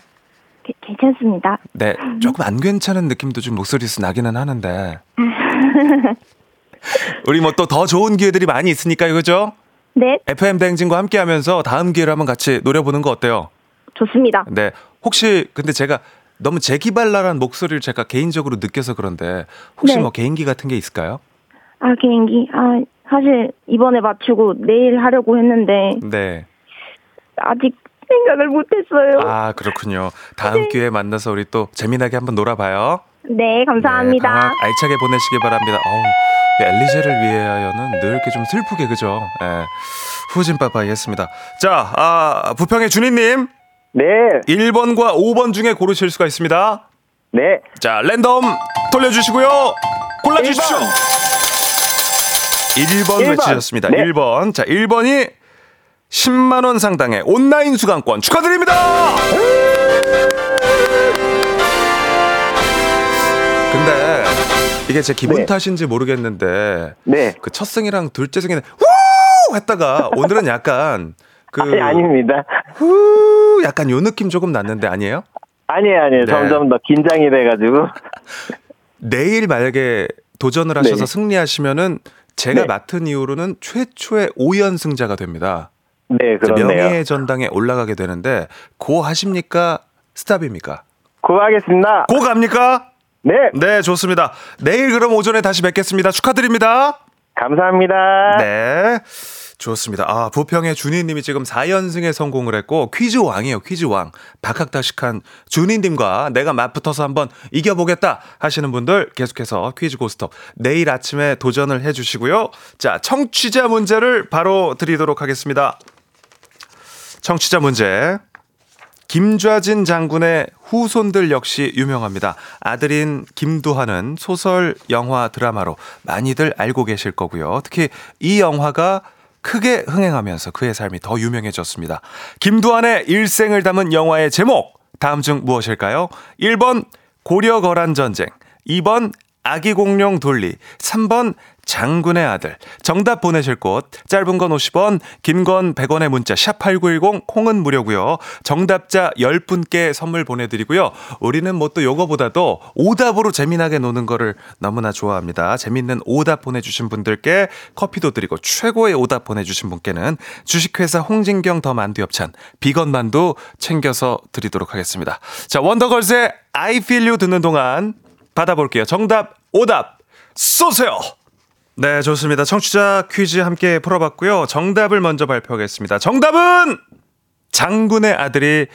게- 괜찮습니다. 네, 조금 안 괜찮은 느낌도 좀 목소리에서 나기는 하는데. 우리 뭐 또 더 좋은 기회들이 많이 있으니까요, 그죠? 네. FM 대행진과 함께 하면서 다음 기회를 한번 같이 노려보는 거 어때요? 좋습니다. 네. 혹시 근데 제가 너무 재기발랄한 목소리를 제가 개인적으로 느껴서 그런데 혹시 네. 뭐 개인기 같은 게 있을까요? 아, 개인기. 아, 사실 이번에 맞추고 내일 하려고 했는데 네. 아직 생각을 못 했어요. 아, 그렇군요. 다음 기회에 만나서 우리 또 재미나게 한번 놀아봐요. 네, 감사합니다. 네, 방학 알차게 보내시기 바랍니다. 어우, 이 엘리제를 위하여는 늘 이렇게 좀 슬프게 그죠? 예. 후진 빠빠이 했습니다. 자, 아, 부평의 준희님. 네. 1번과 5번 중에 고르실 수가 있습니다. 네. 자, 랜덤 돌려주시고요. 골라주십시오. 1번, 일 번. 외치셨습니다. 네. 1번. 자, 1번이 10만원 상당의 온라인 수강권 축하드립니다! 근데 이게 제 기분 네. 탓인지 모르겠는데 네. 그첫 승이랑 둘째 승에는 후 했다가 오늘은 약간 그 아니, 아닙니다. 후 약간 요 느낌 조금 났는데 아니에요? 아니에요, 아니에요. 네. 점점 더 긴장이 돼가지고. 내일 만약에 도전을 하셔서 네. 승리하시면은 제가 네. 맡은 이후로는 최초의 5연승자가 됩니다. 네, 그렇네요. 명예의 전당에 올라가게 되는데 고 하십니까? 스탑입니까? 고 하겠습니다. 고 갑니까? 네. 네, 좋습니다. 내일 그럼 오전에 다시 뵙겠습니다. 축하드립니다. 감사합니다. 네. 좋습니다. 아, 부평의 준희님이 지금 4연승에 성공을 했고, 퀴즈 왕이에요, 퀴즈 왕. 박학다식한 준희님과 내가 맞붙어서 한번 이겨보겠다 하시는 분들 계속해서 퀴즈 고스톱 내일 아침에 도전을 해주시고요. 자, 청취자 문제를 바로 드리도록 하겠습니다. 청취자 문제. 김좌진 장군의 후손들 역시 유명합니다. 아들인 김두한은 소설, 영화, 드라마로 많이들 알고 계실 거고요. 특히 이 영화가 크게 흥행하면서 그의 삶이 더 유명해졌습니다. 김두한의 일생을 담은 영화의 제목 다음 중 무엇일까요? 1번 고려 거란 전쟁, 2번 아기 공룡 돌리, 3번 장군의 아들. 정답 보내실 곳 짧은 건 50원, 긴 건 100원의 문자 샵8910 콩은 무료고요. 정답자 10분께 선물 보내 드리고요. 우리는 뭐 또 요거보다도 오답으로 재미나게 노는 거를 너무나 좋아합니다. 재밌는 오답 보내 주신 분들께 커피도 드리고 최고의 오답 보내 주신 분께는 주식회사 홍진경 더 만두 엽찬 비건 만두 챙겨서 드리도록 하겠습니다. 자, 원더걸스의 I feel you 듣는 동안 받아볼게요. 정답, 오답, 쏘세요! 네, 좋습니다. 청취자 퀴즈 함께 풀어봤고요. 정답을 먼저 발표하겠습니다. 정답은 장군의 아들이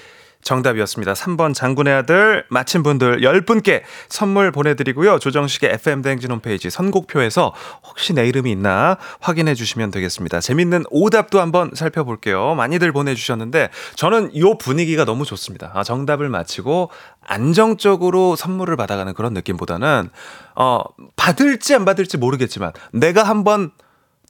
정답이었습니다. 3번 장군의 아들 맞힌 분들 10분께 선물 보내드리고요. 조정식의 FM대행진 홈페이지 선곡표에서 혹시 내 이름이 있나 확인해 주시면 되겠습니다. 재밌는 오답도 한번 살펴볼게요. 많이들 보내주셨는데 저는 이 분위기가 너무 좋습니다. 아, 정답을 맞히고 안정적으로 선물을 받아가는 그런 느낌보다는 어, 받을지 안 받을지 모르겠지만 내가 한번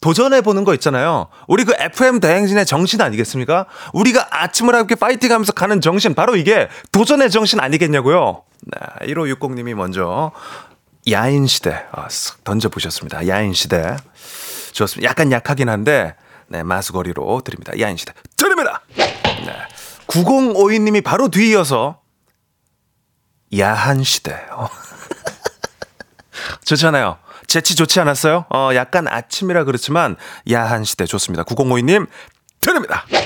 도전해 보는 거 있잖아요. 우리 그 FM 대행진의 정신 아니겠습니까? 우리가 아침을 함께 파이팅 하면서 가는 정신, 바로 이게 도전의 정신 아니겠냐고요? 네, 1560님이 먼저 야인시대, 아, 쓱 던져보셨습니다. 야인시대. 좋습니다. 약간 약하긴 한데, 네, 마수거리로 드립니다. 야인시대. 드립니다! 네. 9052님이 바로 뒤이어서 야한시대. 어. 좋잖아요. 재치 좋지 않았어요? 어, 약간 아침이라 그렇지만 야한 시대 좋습니다. 9052님 드립니다. 네.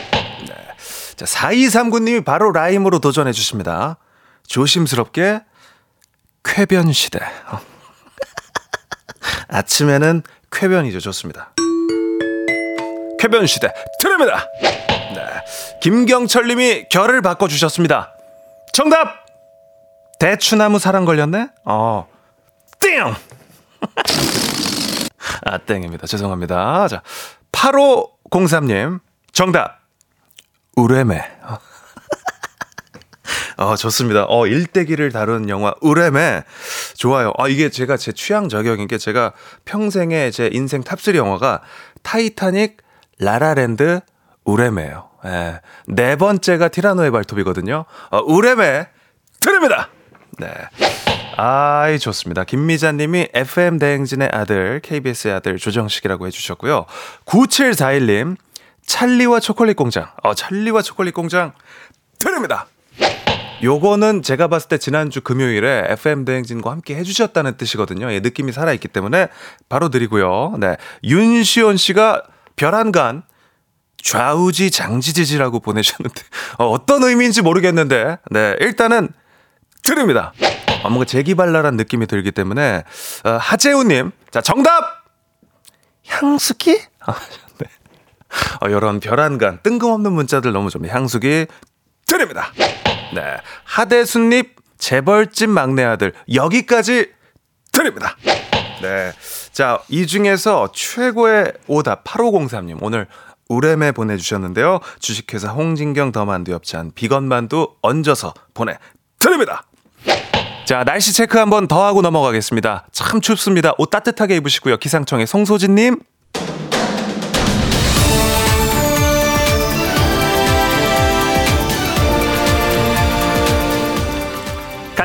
자, 4239님이 바로 라임으로 도전해 주십니다. 조심스럽게 쾌변 시대. 어. 아침에는 쾌변이죠. 좋습니다. 쾌변 시대 드립니다. 네. 김경철 님이 결을 바꿔 주셨습니다. 정답! 대추나무 사랑 걸렸네? 어. 띵! 아, 땡입니다. 죄송합니다. 자, 8503님, 정답. 우레메. 어, 좋습니다. 어, 일대기를 다룬 영화, 우레메. 좋아요. 아, 이게 제가 제 취향 저격인 게 제가 평생에 제 인생 탑3 영화가 타이타닉, 라라랜드, 우레메예요 예. 네 번째가 티라노의 발톱이거든요. 어, 우레메 드립니다. 네. 아이, 좋습니다. 김미자님이 FM 대행진의 아들, KBS의 아들 조정식이라고 해주셨고요. 9741님, 찰리와 초콜릿 공장. 어, 찰리와 초콜릿 공장 드립니다. 요거는 제가 봤을 때 지난주 금요일에 FM 대행진과 함께 해주셨다는 뜻이거든요. 예, 느낌이 살아있기 때문에 바로 드리고요. 네. 윤시온 씨가 별안간 좌우지 장지지지라고 보내셨는데, 어, 어떤 의미인지 모르겠는데, 네. 일단은 드립니다. 아, 뭔가 재기발랄한 느낌이 들기 때문에 어, 하재우님 자 정답 향수기 아, 네. 어, 이런 별안간 뜬금없는 문자들 너무 좀 향수기 드립니다. 네 하대순님 재벌집 막내 아들 여기까지 드립니다. 네. 자, 이 중에서 최고의 오답 8503님 오늘 우렘에 보내주셨는데요. 주식회사 홍진경 더 만두 엽찬 비건 만두 얹어서 보내드립니다. 자, 날씨 체크 한번 더 하고 넘어가겠습니다. 참 춥습니다. 옷 따뜻하게 입으시고요. 기상청의 송소진님.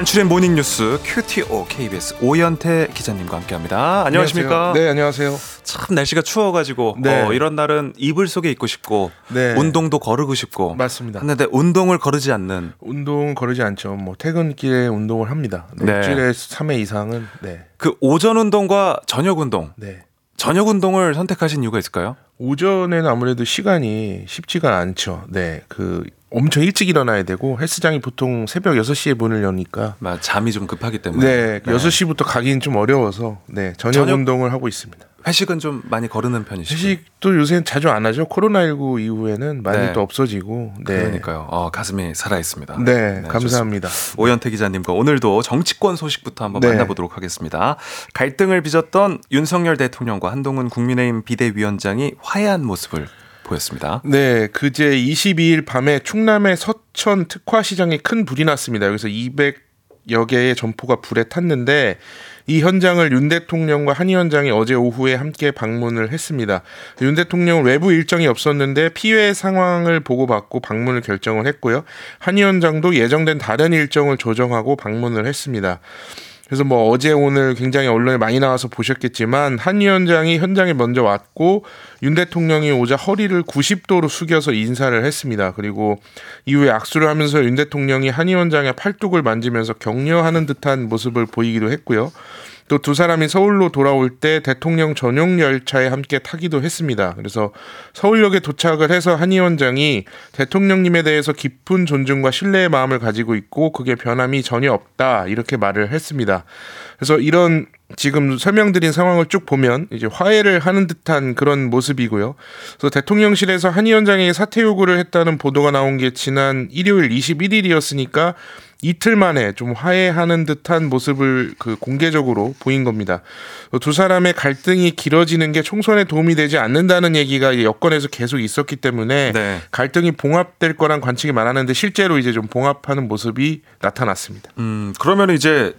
간추린 모닝뉴스 QTO KBS 오연태 기자님과 함께합니다. 안녕하십니까? 네, 안녕하세요. 참 날씨가 추워가지고 네. 어, 이런 날은 이불 속에 있고 싶고 네. 운동도 거르고 싶고 맞습니다. 했는데 운동을 거르지 않는 운동 거르지 않죠. 뭐 퇴근길에 운동을 합니다. 네, 네. 일주일에 3회 이상은 네. 그 오전 운동과 저녁 운동 네. 저녁 운동을 선택하신 이유가 있을까요? 오전에는 아무래도 시간이 쉽지가 않죠. 네. 그 엄청 일찍 일어나야 되고 헬스장이 보통 새벽 6시에 문을 여니까 막 잠이 좀 급하기 때문에 네, 6시부터 가기는 좀 어려워서 네, 저녁, 저녁- 운동을 하고 있습니다. 회식은 좀 많이 거르는 편이시죠? 회식도 요새는 자주 안 하죠. 코로나19 이후에는 많이 네. 또 없어지고. 네. 그러니까요. 어, 가슴이 살아 있습니다. 네, 감사합니다. 오현태 기자님과 오늘도 정치권 소식부터 한번 네. 만나보도록 하겠습니다. 갈등을 빚었던 윤석열 대통령과 한동훈 국민의힘 비대위원장이 화해한 모습을 보였습니다. 네, 그제 22일 밤에 충남의 서천 특화시장에 큰 불이 났습니다. 여기서 200 여 개의 점포가 불에 탔는데 이 현장을 윤 대통령과 한 위원장이 어제 오후에 함께 방문을 했습니다. 윤 대통령은 외부 일정이 없었는데 피해 상황을 보고받고 방문을 결정을 했고요. 한 위원장도 예정된 다른 일정을 조정하고 방문을 했습니다. 그래서 뭐 어제 오늘 굉장히 언론에 많이 나와서 보셨겠지만 한 위원장이 현장에 먼저 왔고 윤 대통령이 오자 허리를 90도로 숙여서 인사를 했습니다. 그리고 이후에 악수를 하면서 윤 대통령이 한 위원장의 팔뚝을 만지면서 격려하는 듯한 모습을 보이기도 했고요. 또 두 사람이 서울로 돌아올 때 대통령 전용 열차에 함께 타기도 했습니다. 그래서 서울역에 도착을 해서 한 위원장이 대통령님에 대해서 깊은 존중과 신뢰의 마음을 가지고 있고 그게 변함이 전혀 없다 이렇게 말을 했습니다. 그래서 이런 지금 설명드린 상황을 쭉 보면 이제 화해를 하는 듯한 그런 모습이고요. 그래서 대통령실에서 한 위원장에게 사퇴 요구를 했다는 보도가 나온 게 지난 일요일 21일이었으니까 이틀 만에 좀 화해하는 듯한 모습을 그 공개적으로 보인 겁니다. 두 사람의 갈등이 길어지는 게 총선에 도움이 되지 않는다는 얘기가 여권에서 계속 있었기 때문에 네. 갈등이 봉합될 거란 관측이 많았는데 실제로 이제 좀 봉합하는 모습이 나타났습니다. 음, 그러면 이제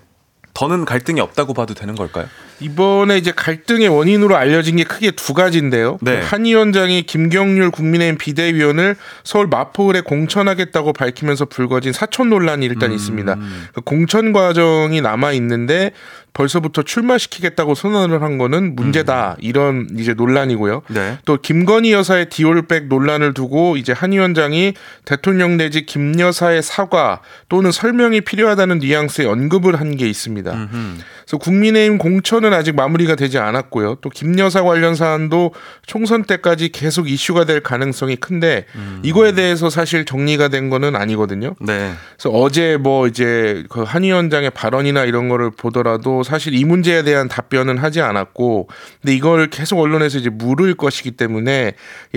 더는 갈등이 없다고 봐도 되는 걸까요? 이번에 이제 갈등의 원인으로 알려진 게 크게 두 가지인데요. 네. 한 위원장이 김경률 국민의힘 비대위원을 서울 마포을에 공천하겠다고 밝히면서 불거진 사촌 논란이 일단 음. 있습니다. 그 공천 과정이 남아 있는데 벌써부터 출마시키겠다고 선언을 한 거는 문제다 이런 이제 논란이고요. 네. 또 김건희 여사의 디올백 논란을 두고 이제 한 위원장이 대통령 내지 김 여사의 사과 또는 설명이 필요하다는 뉘앙스의 언급을 한 게 있습니다. 그래서 국민의힘 공천 은 아직 마무리가 되지 않았고요. 또 김 여사 관련 사안도 총선 때까지 계속 이슈가 될 가능성이 큰데 이거에 대해서 사실 정리가 된 거는 아니거든요. 네. 그래서 어제 뭐 이제 그한 위원장의 발언이나 이런 거를 보더라도 사실 이 문제에 대한 답변은 하지 않았고 근데 이걸 계속 언론에서 이제 물을 것이기 때문에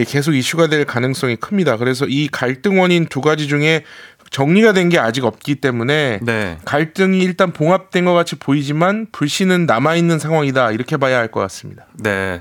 계속 이슈가 될 가능성이 큽니다. 그래서 이 갈등 원인 두 가지 중에 정리가 된 게 아직 없기 때문에 네. 갈등이 일단 봉합된 것 같이 보이지만 불씨는 남아 있는 상황이다 이렇게 봐야 할 것 같습니다. 네.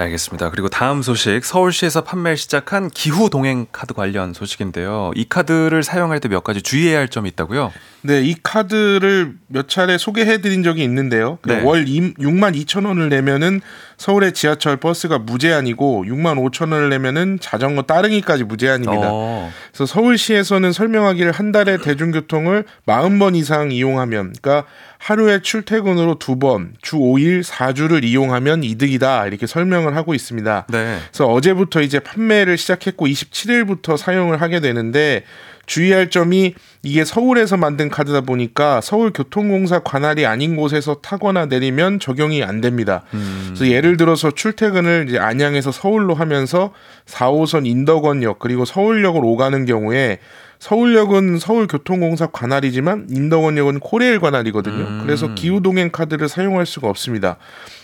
알겠습니다. 그리고 다음 소식 서울시에서 판매를 시작한 기후 동행 카드 관련 소식인데요. 이 카드를 사용할 때 몇 가지 주의해야 할 점이 있다고요? 네, 이 카드를 몇 차례 소개해 드린 적이 있는데요. 그 네. 월 6만 2천 원을 내면은 서울의 지하철 버스가 무제한이고 6만 5천 원을 내면은 자전거 따릉이까지 무제한입니다. 어. 그래서 서울시에서는 설명하기를 한 달에 대중교통을 40번 이상 이용하면, 그러니까 하루에 출퇴근으로 두 번, 주 5일 4주를 이용하면 이득이다 이렇게 설명을 하고 있습니다. 네. 그래서 어제부터 이제 판매를 시작했고 27일부터 사용을 하게 되는데 주의할 점이 이게 서울에서 만든 카드다 보니까 서울교통공사 관할이 아닌 곳에서 타거나 내리면 적용이 안 됩니다. 그래서 예를 들어서 출퇴근을 이제 안양에서 서울로 하면서 4호선 인덕원역 그리고 서울역을 오가는 경우에 서울역은 서울교통공사 관할이지만 인덕원역은 코레일 관할이거든요. 그래서 기후 동행 카드를 사용할 수가 없습니다.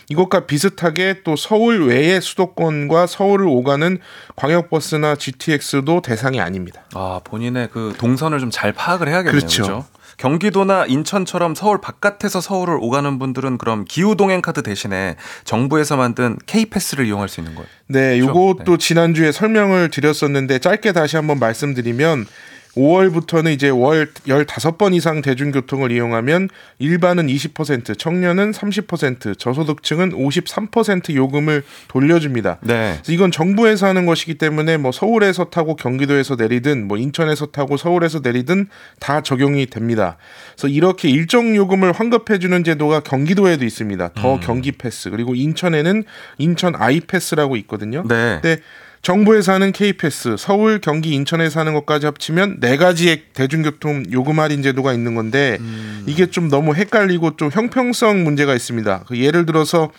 이것과 비슷하게 또 서울 외의 수도권과 서울을 오가는 광역버스나 GTX도 대상이 아닙니다. 아, 본인의 그 동선을 좀 잘 파악을 해야겠네요. 그렇죠. 그렇죠? 경기도나 인천처럼 서울 바깥에서 서울을 오가는 분들은 그럼 기후 동행 카드 대신에 정부에서 만든 K패스를 이용할 수 있는 거예요. 네, 그렇죠. 요것도 지난주에 설명을 드렸었는데 짧게 다시 한번 말씀드리면 5월부터는 이제 월 15번 이상 대중교통을 이용하면 일반은 20%, 청년은 30%, 저소득층은 53% 요금을 돌려줍니다. 네. 이건 정부에서 하는 것이기 때문에 뭐 서울에서 타고 경기도에서 내리든 뭐 인천에서 타고 서울에서 내리든 다 적용이 됩니다. 그래서 이렇게 일정 요금을 환급해 주는 제도가 경기도에도 있습니다. 더 경기 패스 그리고 인천에는 인천 아이 패스라고 있거든요. 네. 근데 정부에서 하는 K패스, 서울, 경기, 인천에서 하는 것까지 합치면 네 가지의 대중교통 요금 할인 제도가 있는 건데 이게 좀 너무 헷갈리고 좀 형평성 문제가 있습니다. 그 예를 들어서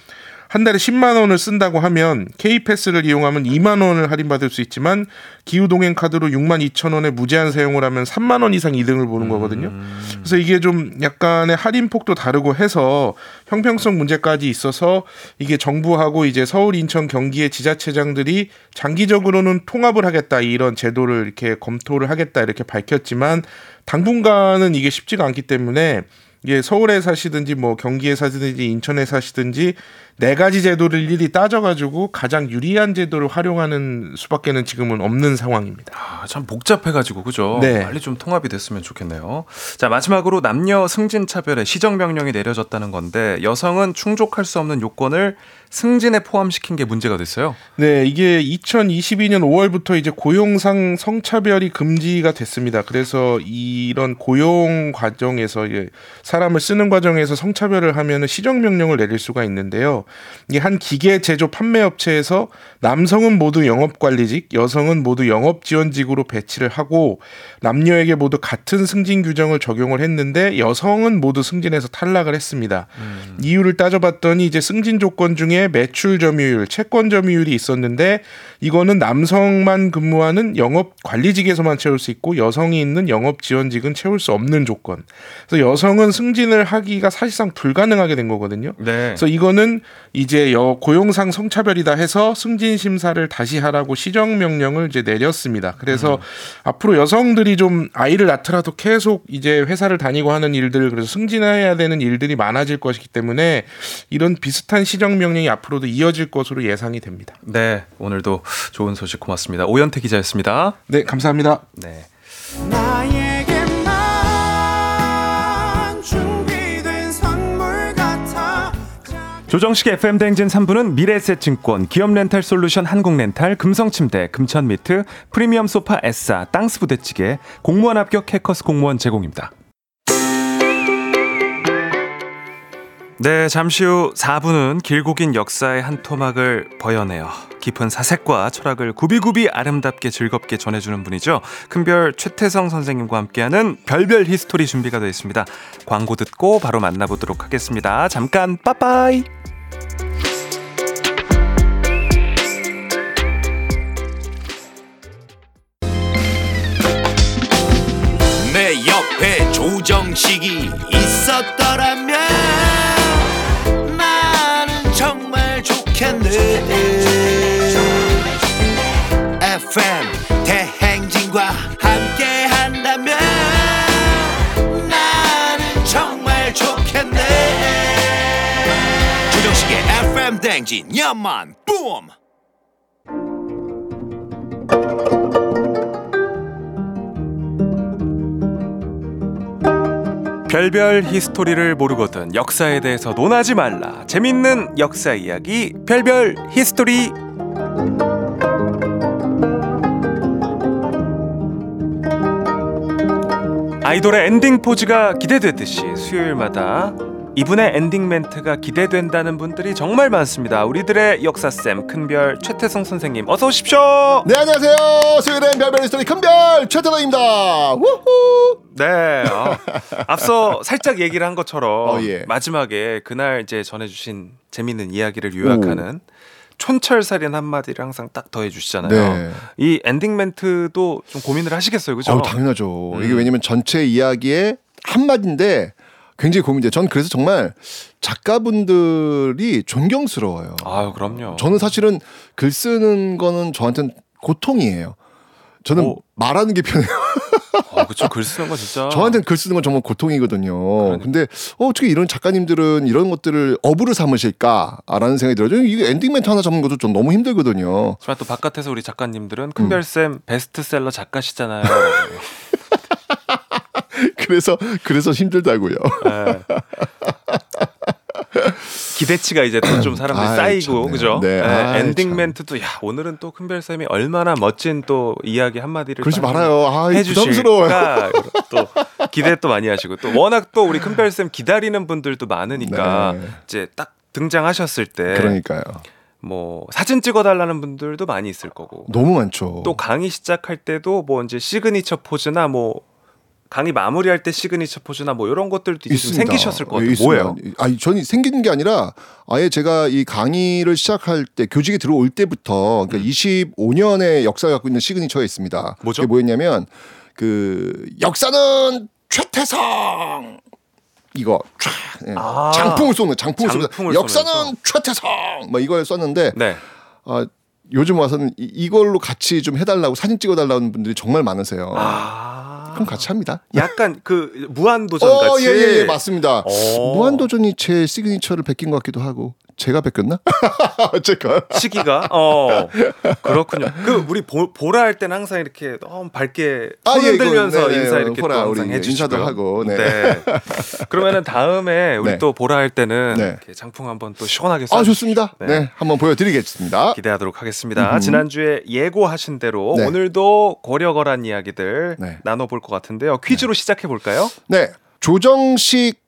한 달에 10만 원을 쓴다고 하면 K패스를 이용하면 2만 원을 할인받을 수 있지만 기후 동행 카드로 6만 2천 원에 무제한 사용을 하면 3만 원 이상 이득을 보는 거거든요. 그래서 이게 좀 약간의 할인 폭도 다르고 해서 형평성 문제까지 있어서 이게 정부하고 이제 서울, 인천, 경기의 지자체장들이 장기적으로는 통합을 하겠다 이런 제도를 이렇게 검토를 하겠다 이렇게 밝혔지만 당분간은 이게 쉽지가 않기 때문에 이게 서울에 사시든지 뭐 경기에 사시든지 인천에 사시든지 네 가지 제도를 일일이 따져가지고 가장 유리한 제도를 활용하는 수밖에는 지금은 없는 상황입니다. 아, 참 복잡해가지고 그죠? 네. 빨리 좀 통합이 됐으면 좋겠네요. 자 마지막으로 남녀 승진 차별에 시정 명령이 내려졌다는 건데 여성은 충족할 수 없는 요건을 승진에 포함시킨 게 문제가 됐어요. 네, 이게 2022년 5월부터 이제 고용상 성차별이 금지가 됐습니다. 그래서 이런 고용 과정에서 이제 사람을 쓰는 과정에서 성차별을 하면은 시정 명령을 내릴 수가 있는데요. 이게 한 기계 제조 판매 업체에서 남성은 모두 영업 관리직, 여성은 모두 영업 지원직으로 배치를 하고 남녀에게 모두 같은 승진 규정을 적용을 했는데 여성은 모두 승진에서 탈락을 했습니다. 이유를 따져봤더니 이제 승진 조건 중에 매출 점유율, 채권 점유율이 있었는데 이거는 남성만 근무하는 영업 관리직에서만 채울 수 있고 여성이 있는 영업 지원직은 채울 수 없는 조건. 그래서 여성은 승진을 하기가 사실상 불가능하게 된 거거든요. 네. 그래서 이거는 이제 여 고용상 성차별이다 해서 승진 심사를 다시 하라고 시정 명령을 이제 내렸습니다. 그래서 앞으로 여성들이 좀 아이를 낳더라도 계속 이제 회사를 다니고 하는 일들 그래서 승진해야 되는 일들이 많아질 것이기 때문에 이런 비슷한 시정 명령이 앞으로도 이어질 것으로 예상이 됩니다. 네, 오늘도 좋은 소식 고맙습니다. 오현태 기자였습니다. 네, 감사합니다. 네. 조정식 FM 대행진 3부는 미래에셋증권, 기업렌탈 솔루션 한국렌탈, 금성침대, 금천미트, 프리미엄 소파 에싸, 땅스 부대찌개, 공무원 합격 해커스 공무원 제공입니다. 네, 잠시 후 4부는 길고 긴 역사의 한 토막을 버혀내어 깊은 사색과 철학을 구비구비 아름답게 즐겁게 전해주는 분이죠. 큰별 최태성 선생님과 함께하는 별별 히스토리 준비가 되어 있습니다. 광고 듣고 바로 만나보도록 하겠습니다. 잠깐 빠빠이. 내 옆에 조정식이 있었더라면 좋겠네 FM 대행진과 함께 한다면 나는 정말 좋겠네. 조정식의 FM 대행진 야만 뿜 별별 히스토리를 모르거든 역사에 대해서 논하지 말라. 재밌는 역사 이야기 별별 히스토리. 아이돌의 엔딩 포즈가 기대되듯이 수요일마다 이분의 엔딩 멘트가 기대된다는 분들이 정말 많습니다. 우리들의 역사쌤 큰별 최태성 선생님 어서 오십시오. 네 안녕하세요 수요일엔 별별 스토리 큰별 최태성입니다 우후 네. 어, 앞서 살짝 얘기를 한 것처럼 어, 예. 마지막에 그날 이제 전해주신 재밌는 이야기를 요약하는 촌철살인 한마디를 항상 딱 더해 주시잖아요. 네. 이 엔딩 멘트도 좀 고민을 하시겠어요, 그죠? 어, 당연하죠 음. 이게 왜냐면 전체 이야기의 한마디인데 굉장히 고민돼요 전 그래서 정말 작가분들이 존경스러워요 아유, 그럼요. 저는 사실은 글 쓰는 거는 저한테는 고통이에요 저는 오. 말하는 게 편해요 아, 그쵸. 글 쓰는 거 진짜. 저한테는 글 쓰는 건 정말 고통이거든요. 근데 어, 어떻게 이런 작가님들은 이런 것들을 업으로 삼으실까라는 생각이 들어요. 이게 엔딩 멘트 하나 잡는 것도 좀 너무 힘들거든요. 하지만 또 바깥에서 우리 작가님들은 큰별쌤 베스트셀러 작가시잖아요. 그래서 그래서 힘들다고요. 네. 기대치가 이제 또 좀 사람들이 아이, 쌓이고 참네요. 그죠? 네, 네, 아이, 엔딩 참. 멘트도 야 오늘은 또 큰별 쌤이 얼마나 멋진 또 이야기 한 마디를 그러지 딱 말아요. 아, 해주실까. 또 기대 또 많이 하시고 또 워낙 또 우리 큰별 쌤 기다리는 분들도 많으니까 네. 이제 딱 등장하셨을 때 그러니까요. 뭐 사진 찍어달라는 분들도 많이 있을 거고 너무 많죠. 또 강의 시작할 때도 뭐 이제 시그니처 포즈나 뭐 강의 마무리할 때 시그니처 포즈나 뭐 이런 것들도 있습니다. 생기셨을 것 예, 같아요. 뭐예요? 아니 저는 생기는 게 아니라 아예 제가 이 강의를 시작할 때 교직에 들어올 때부터 그러니까 25년의 역사를 갖고 있는 시그니처가 있습니다. 음. 뭐죠? 그게 뭐였냐면 그 역사는 최태성 이거 촤, 예. 아. 장풍을 쏘는 장풍을, 쏘는 장풍을 역사는 쏘면서. 최태성 뭐 이걸 썼는데 네. 아, 요즘 와서는 이, 이걸로 같이 좀 해달라고 사진 찍어달라는 분들이 정말 많으세요. 아. 그럼 같이 합니다. 약간 그 무한도전 어, 같이. 예, 예, 예, 맞습니다. 어. 무한도전이 제 시그니처를 베낀 것 같기도 하고 제가 베꼈나? 어쨌건 시기가 어 그렇군요. 그 우리 보, 보라 할 때는 항상 이렇게 너무 밝게 아, 손 예, 흔들면서 이거, 네, 네, 인사 이렇게 보라, 항상 해주시고요. 인사도 하고, 네. 그러면은 다음에 우리 네. 또 보라 할 때는 네. 장풍 한번 또 시원하게 아. 좋습니다. 네. 한번 보여드리겠습니다. 기대하도록 하겠습니다. 음흠. 지난주에 예고하신 대로 네. 오늘도 고려거란 이야기들 네. 나눠볼 것 같은데요. 퀴즈로 시작해 볼까요? 네, 조정식 네?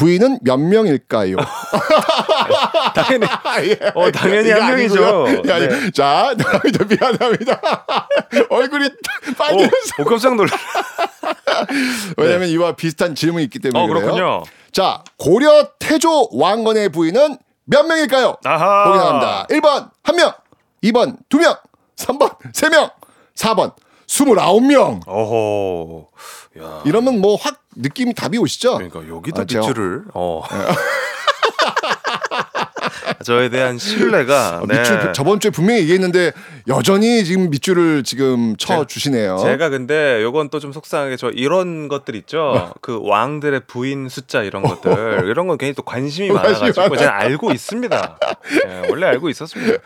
부인은 몇 명일까요? 당연히 예. 어, 당연히 한 명이죠. 아니, 네. 자, 미안합니다. 미안합니다. 얼굴이 빨개서 어, 깜짝 놀라. 왜냐면 이와 비슷한 질문이 있기 때문에 어. 그렇군요. 자, 고려 태조 왕건의 부인은 몇 명일까요? 아하. 보기 나갑니다. 1번 1명, 2번 2명, 3번 3명, 4번 29명. 어허. 야. 이러면 뭐 확 느낌이 답이 오시죠? 그러니까 여기도 아, 밑줄을 어. 저에 대한 신뢰가 어, 네. 밑줄 저번 주에 분명히 얘기했는데 여전히 지금 밑줄을 지금 쳐 주시네요. 제가 근데 요건 또 좀 속상하게 저 이런 것들 있죠. 그 왕들의 부인 숫자 이런 것들 이런 건 괜히 또 관심이 많아가지고. 제가 알고 있습니다. 예, 원래 알고 있었습니다.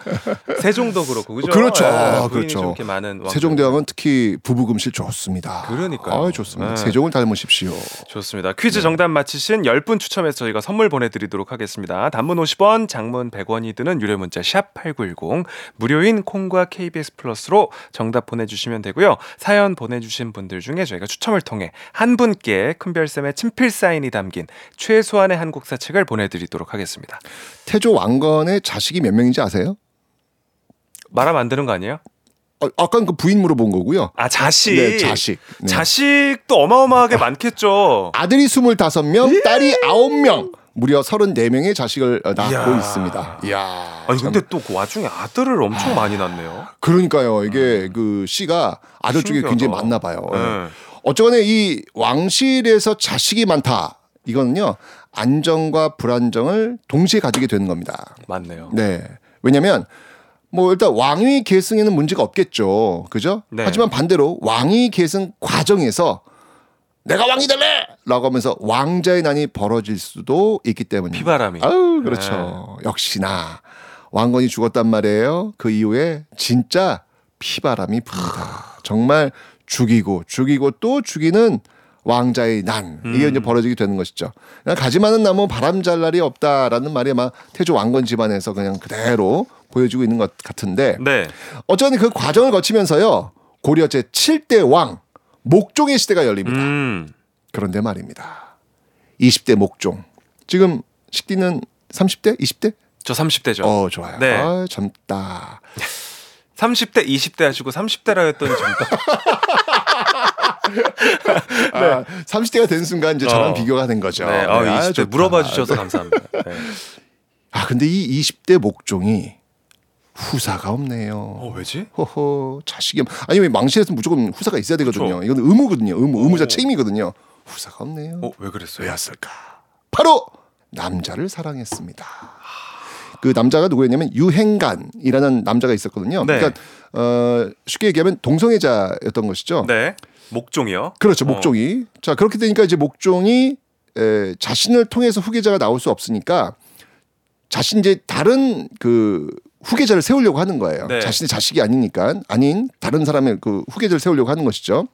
세종도 그렇고 그죠? 그렇죠. 예, 아, 그렇죠. 저렇게 많은. 세종대왕은 특히 부부금실 좋습니다. 그러니까요. 아, 좋습니다. 네. 세종을 닮으십시오. 좋습니다. 네. 퀴즈 정답 맞히신 10분 추첨해서 저희가 선물 보내드리도록 하겠습니다. 단문 50원, 장문 100원이 드는 유료 문자 샵 8910 무료인 콩과 KBS 플러스로 정답 보내주시면 되고요. 사연 보내주신 분들 중에 저희가 추첨을 통해 한 분께 큰별쌤의 친필 사인이 담긴 최소한의 한국사 책을 보내드리도록 하겠습니다. 태조 왕건의 자식이 몇 명인지 아세요? 말하면 안 되는 거 아니에요? 아, 아까 그 부인 물어본 거고요. 아 자식. 네, 자식. 네. 자식도 어마어마하게 많겠죠. 아들이 25명, 딸이 9명. 무려 34명의 자식을 어, 낳고 이야. 있습니다. 이야. 아니 참. 근데 또 그 와중에 아들을 엄청 많이 낳네요. 그러니까요. 이게 그 씨가 아들 쪽에 신기하다. 굉장히 많나 봐요. 예. 네. 어쩌거나 이 왕실에서 자식이 많다. 이거는요. 안정과 불안정을 동시에 가지게 되는 겁니다. 맞네요. 네. 왜냐면 뭐 일단 왕위 계승에는 문제가 없겠죠. 그죠? 네. 하지만 반대로 왕위 계승 과정에서 내가 왕이 될래! 라고 하면서 왕자의 난이 벌어질 수도 있기 때문에. 피바람이. 아유, 그렇죠. 역시나 왕건이 죽었단 말이에요. 그 이후에 진짜 피바람이 붑니다. 정말 죽이고 죽이고 또 죽이는 왕자의 난 이게 이제 벌어지게 되는 것이죠. 그냥 가지 많은 나무 바람 잘 날이 없다라는 말이 아마 태조 왕건 집안에서 그냥 그대로 보여지고 있는 것 같은데 네. 어쩌면 그 과정을 거치면서요 고려 제 7대 왕 목종의 시대가 열립니다. 음. 그런데 말입니다. 20대 목종. 지금 식디는 30대? 20대? 저 30대죠. 어, 좋아요. 네. 아, 젊다. 30대, 20대 하시고 30대라 했더니 젊다. 아, 30대가 된 순간 이제 저랑 어. 비교가 된 거죠. 네. 어, 아, 20대 좋다. 물어봐 주셔서 감사합니다. 네. 아, 근데 이 20대 목종이 후사가 없네요. 어, 왜지? 호호, 자식이 없- 아니 왜 망실에서 무조건 후사가 있어야 되거든요. 그렇죠. 이건 의무거든요. 의무, 의무자 오. 책임이거든요. 후사가 없네요. 어, 왜 그랬어요? 왜였을까? 바로 남자를 사랑했습니다. 그 남자가 누구였냐면 유행간이라는 남자가 있었거든요. 네. 그러니까 어, 쉽게 얘기하면 동성애자였던 것이죠. 네. 목종이요? 그렇죠. 어. 목종이. 자 그렇게 되니까 이제 목종이 에, 자신을 통해서 후계자가 나올 수 없으니까 자신 이제 다른 그 후계자를 세우려고 하는 거예요. 네. 자신의 자식이 아니니까 아닌 다른 사람의 그 후계자를 세우려고 하는 것이죠.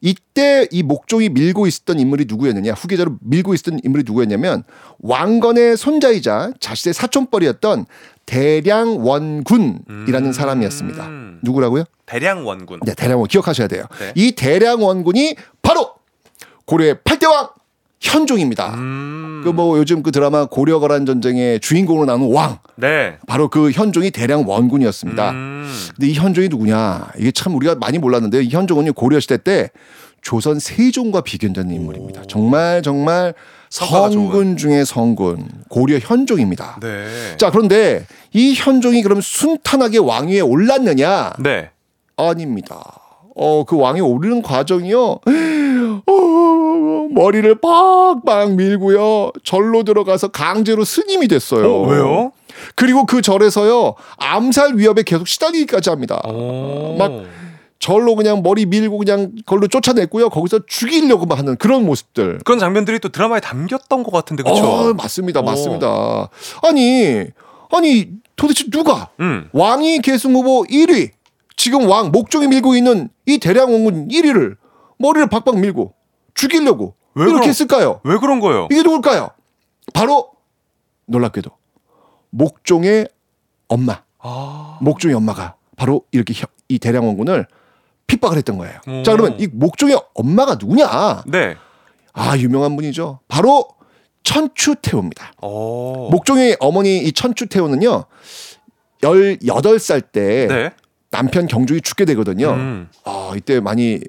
이때 이 목종이 밀고 있었던 인물이 누구였느냐? 후계자로 밀고 있었던 인물이 누구였냐면 왕건의 손자이자 자신의 사촌뻘이었던 대량원군이라는 사람이었습니다. 누구라고요? 대량 원군. 네, 대량원 기억하셔야 돼요. 네. 이 대량원군이 바로 고려의 8대왕 현종입니다. 음. 그뭐 요즘 그 드라마 고려거란 전쟁의 주인공으로 나오는 왕 네. 바로 그 현종이 대량 원군이었습니다. 음. 근데 이 현종이 누구냐? 이게 참 우리가 많이 몰랐는데 이 현종은요 고려 시대 때 조선 세종과 비견되는 인물입니다. 정말 정말 성과가 성군 중에 성군 고려 현종입니다. 네. 자 그런데 이 현종이 그럼 순탄하게 왕위에 올랐느냐? 네. 아닙니다. 어, 그 왕이 오르는 과정이요. 어, 머리를 빡빡 밀고요. 절로 들어가서 강제로 스님이 됐어요. 어, 왜요? 그리고 그 절에서요. 암살 위협에 계속 시달리기까지 합니다. 오. 막 절로 그냥 머리 밀고 그냥 걸로 쫓아냈고요. 거기서 죽이려고 막 하는 그런 모습들. 그런 장면들이 또 드라마에 담겼던 것 같은데 그렇죠? 어, 맞습니다. 오. 맞습니다. 아니, 아니 도대체 누가 음. 왕위 계승 후보 1위 지금 왕 목종이 밀고 있는 이 대량 원군 1위를 머리를 박박 밀고 죽이려고 왜 이렇게 했을까요? 왜 그런 거예요? 이게 누굴까요? 바로 놀랍게도 목종의 엄마. 아. 목종의 엄마가 바로 이렇게 혀- 이 대량 원군을 핍박을 했던 거예요. 오. 자, 그러면 이 목종의 엄마가 누구냐? 네. 아, 유명한 분이죠. 바로 천추태후입니다. 오. 목종의 어머니 이 천추태후는요. 18살 때 네. 남편 경종이 죽게 되거든요. 음. 아, 이때 많이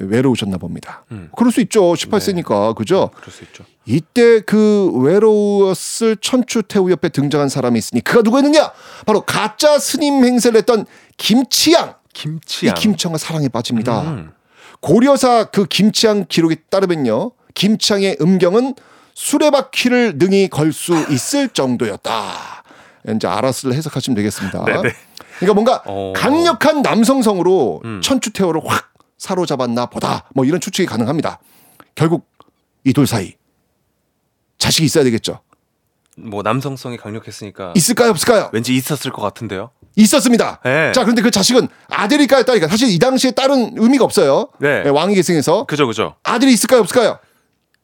외로우셨나 봅니다. 음. 그럴 수 있죠. 18세니까. 그죠? 그럴 수 있죠. 이때 그 외로웠을 천추태후 옆에 등장한 사람이 있으니 그가 누구였느냐? 바로 가짜 스님 행세를 했던 김치양. 김치양. 이 김치양과 사랑에 빠집니다. 음. 고려사 그 김치양 기록에 따르면요. 김치양의 음경은 수레바퀴를 능히 걸 수 있을 정도였다. 이제 알아서 해석하시면 되겠습니다. 네네. 그러니까 뭔가 어. 강력한 남성성으로 음. 천추태후를 확 사로잡았나 보다. 뭐 이런 추측이 가능합니다. 결국 이돌 사이 자식이 있어야 되겠죠. 뭐 남성성이 강력했으니까 있을까요, 없을까요? 왠지 있었을 것 같은데요. 있었습니다. 네. 자, 그런데 그 자식은 아들일까요, 딸일까요? 사실 이 당시에 딸은 의미가 없어요. 네. 네, 왕위 계승에서 그죠 그죠. 아들이 있을까요, 없을까요?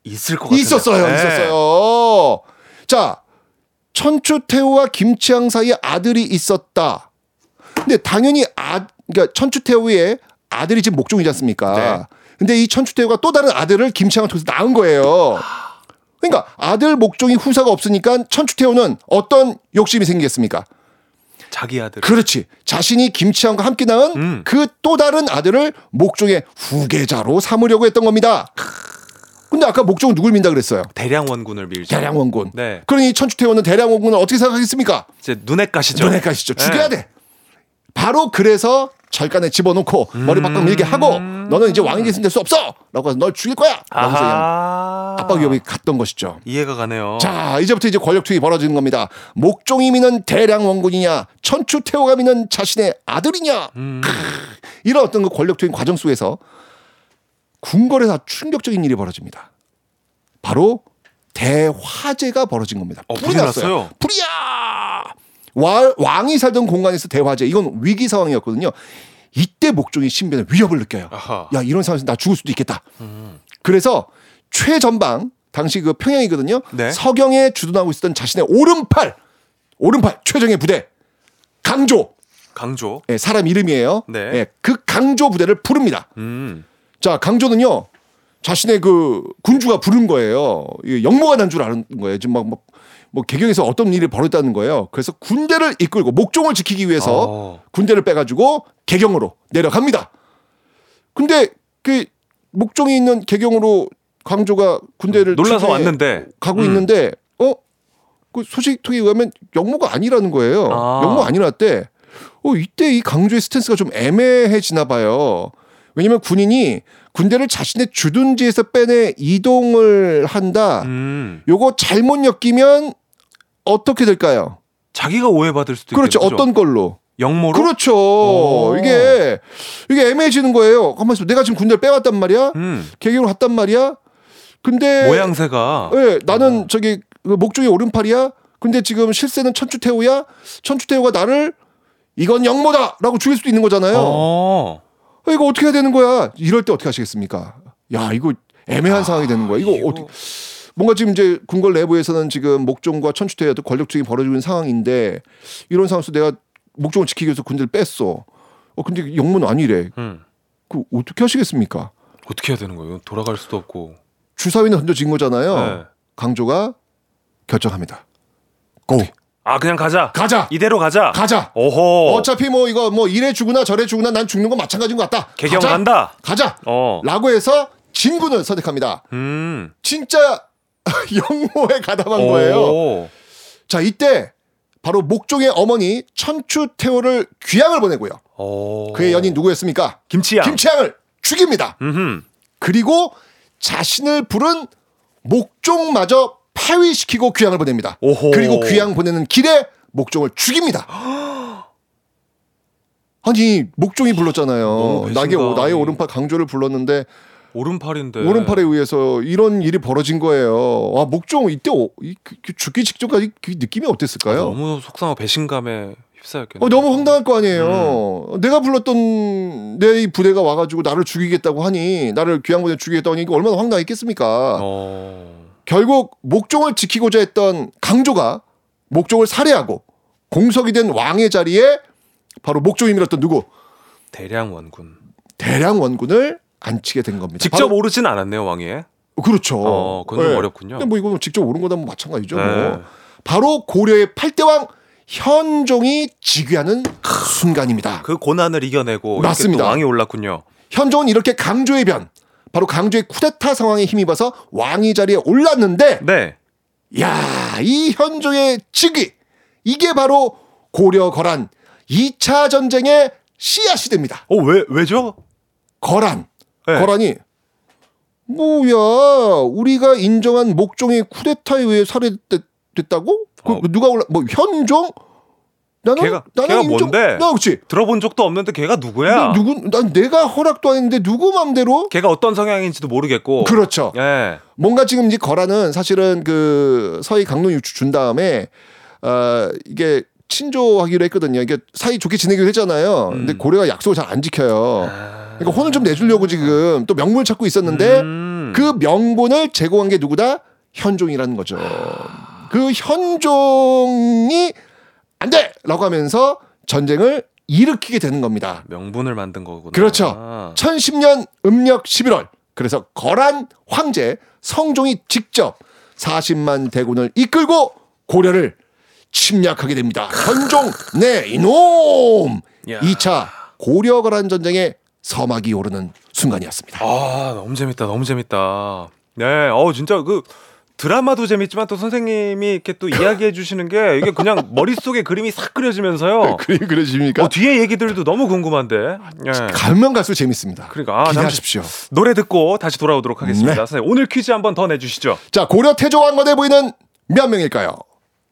있을 것 같은데. 있었어요, 네. 있었어요. 자, 천추태후와 김치양 사이에 아들이 있었다. 근데 당연히 아, 그러니까 천추태후의 아들이 지금 목종이지 않습니까? 네. 근데 이 천추태후가 또 다른 아들을 김치양을 통해서 낳은 거예요. 그러니까 아들 목종이 후사가 없으니까 천추태후는 어떤 욕심이 생기겠습니까? 자기 아들. 그렇지. 자신이 김치양과 함께 낳은 음. 그또 다른 아들을 목종의 후계자로 삼으려고 했던 겁니다. 근데 아까 목종은 누굴 민다 그랬어요? 대량 원군을 밀죠. 대량 원군. 네. 그러니 천추태후는 대량 원군을 어떻게 생각하겠습니까? 이제 눈에 까시죠. 눈에 가시죠. 네. 죽여야 돼. 바로 그래서 절간에 집어넣고 머리 박박 밀게 하고 너는 이제 왕이 계승 될수 없어. 라고 해서 널 죽일 거야. 라고 해서. 압박 위협이 갔던 것이죠. 이해가 가네요. 자, 이제부터 이제 권력 투입이 벌어지는 겁니다. 목종이 미는 대량 원군이냐, 천추태후가 미는 자신의 아들이냐. 음. 크, 이런 어떤 그 권력 투입 과정 속에서 궁궐에서 충격적인 일이 벌어집니다. 바로 대화재가 벌어진 겁니다. 어, 불이 불이 났어요. 났어요? 불이야! 와- 왕이 살던 공간에서 대화재. 이건 위기 상황이었거든요. 이때 목종이 신변의 위협을 느껴요. 아하. 야, 이런 상황에서 나 죽을 수도 있겠다. 음. 그래서 최전방 당시 그 평양이거든요. 네. 서경에 주둔하고 있었던 자신의 오른팔, 오른팔 최정의 부대 강조, 강조. 예, 사람 이름이에요. 네. 예, 그 강조 부대를 부릅니다. 음. 자, 강조는요. 자신의 그 군주가 부른 거예요. 영모가 난 줄 아는 거예요. 지금 막, 막, 뭐 개경에서 어떤 일이 벌어졌다는 거예요. 그래서 군대를 이끌고 목종을 지키기 위해서 어. 군대를 빼가지고 개경으로 내려갑니다. 근데 그 목종이 있는 개경으로 강조가 군대를 놀라서 왔는데. 가고 음. 있는데 어? 그 소식통에 의하면 영모가 아니라는 거예요. 아. 영모 아니랐대. 어 이때 이 강조의 스탠스가 좀 애매해지나 봐요. 왜냐면 군인이 군대를 자신의 주둔지에서 빼내 이동을 한다. 음. 요거 잘못 엮이면 어떻게 될까요? 자기가 오해받을 수도 그렇죠. 있겠죠. 어떤 걸로? 영모로. 그렇죠. 오. 이게 이게 애매해지는 거예요. 가만 있어. 내가 지금 군대를 빼왔단 말이야. 음. 개경을 갔단 말이야. 근데 모양새가. 예, 나는 저기 그 목종의 오른팔이야. 근데 지금 실세는 천추태후야. 천추태후가 나를 이건 영모다라고 죽일 수도 있는 거잖아요. 어. 어, 이거 어떻게 해야 되는 거야? 이럴 때 어떻게 하시겠습니까? 야, 이거 애매한 상황이 되는 거야. 이거, 이거- 어떻게 뭔가 지금 이제 궁궐 내부에서는 지금 목종과 천추태후도 권력 투입이 벌어지고 있는 상황인데 이런 상황에서 내가 목종을 지키기 위해서 군대를 뺐어. 어 근데 영문 아니래. 음. 그 어떻게 하시겠습니까? 어떻게 해야 되는 거예요? 돌아갈 수도 없고. 주사위는 던져진 거잖아요. 네. 강조가 결정합니다. 고 아 그냥 가자. 가자. 이대로 가자. 가자. 오호. 어차피 뭐 이거 뭐 이래 죽으나 저래 죽으나 난 죽는 건 마찬가지인 것 같다. 개경 가자. 간다. 가자. 어. 라고 해서 진군을 선택합니다. 음. 진짜 영모에 가담한 거예요. 오. 자, 이때 바로 목종의 어머니 천추태후를 귀양을 보내고요. 오. 그의 연인 누구였습니까? 김치양. 김치양을 죽입니다. 음흠. 그리고 자신을 부른 목종마저 파위시키고 귀양을 보냅니다. 오호. 그리고 귀양 보내는 길에 목종을 죽입니다. 아니 목종이 불렀잖아요. 나의 나의 오른팔 강조를 불렀는데 오른팔인데. 오른팔에 의해서 이런 일이 벌어진 거예요. 아 목종 이때 어, 이, 그, 그 죽기 직전까지 그 느낌이 어땠을까요? 너무 속상하고 배신감에 휩싸였겠네. 어, 너무 황당할 거 아니에요. 음. 내가 불렀던 내이 부대가 와가지고 나를 죽이겠다고 하니 나를 귀양부대 죽이겠다고 하니 얼마나 황당했겠습니까? 어. 결국 목종을 지키고자 했던 강조가 목종을 살해하고 공석이 된 왕의 자리에 바로 목종이 밀었던 누구 대량 원군. 대량 원군을 안 치게 된 겁니다. 직접 바로- 오르진 않았네요, 왕위에. 그렇죠. 어, 그건 좀 어렵군요. 근데 뭐 이거는 직접 오른 거다 뭐 마찬가지죠. 네. 뭐. 바로 고려의 8대왕 현종이 즉위하는 순간입니다. 그 고난을 이겨내고 맞습니다. 또 왕이 올랐군요. 현종은 이렇게 강조의 변, 바로 강조의 쿠데타 상황에 힘입어서 왕위 자리에 올랐는데, 네. 야, 이 현종의 즉위, 이게 바로 고려 거란 2차 전쟁의 씨앗이 됩니다. 어, 왜 왜죠? 거란, 네. 거란이 뭐야, 우리가 인정한 목종의 쿠데타에 의해 살해됐다고? 그 어. 누가 올라? 뭐 현종? 나는 걔가 나는 걔가 인정- 뭔데? 나 그렇지. 들어본 적도 없는데 걔가 누구야? 누구? 난 내가 허락도 안 했는데 누구 맘대로? 걔가 어떤 성향인지도 모르겠고. 그렇죠. 예. 뭔가 지금 이제 거라는 사실은 그 서희 강론 유추 준 다음에 어 이게 친조하기로 했거든요. 이게 사이 좋게 지내기로 했잖아요. 음. 근데 고려가 약속을 잘 안 지켜요. 그러니까 혼을 좀 내주려고 지금 또 명분을 찾고 있었는데 음. 그 명분을 제공한 게 누구다? 현종이라는 거죠. 그 현종이 안 돼 라고 하면서 전쟁을 일으키게 되는 겁니다. 명분을 만든 거구나. 그렇죠. 1010년 음력 11월. 그래서 거란 황제 성종이 직접 40만 대군을 이끌고 고려를 침략하게 됩니다. 현종 네 이놈. 야. 2차 고려 거란 전쟁의 서막이 오르는 순간이었습니다. 아, 너무 재밌다. 너무 재밌다. 네. 어, 진짜 그 드라마도 재밌지만 또 선생님이 이렇게 또 이야기해 주시는 게 이게 그냥 머릿속에 그림이 싹 그려지면서요. 그림 그려집니까? 어, 뒤에 얘기들도 너무 궁금한데. 예. 가면 갈수록 재밌습니다. 그러니까 아, 잠시 기대하십시오. 노래 듣고 다시 돌아오도록 하겠습니다. 네. 선생님, 오늘 퀴즈 한번 더 내주시죠. 자, 고려 태조 왕건에 보이는 몇 명일까요?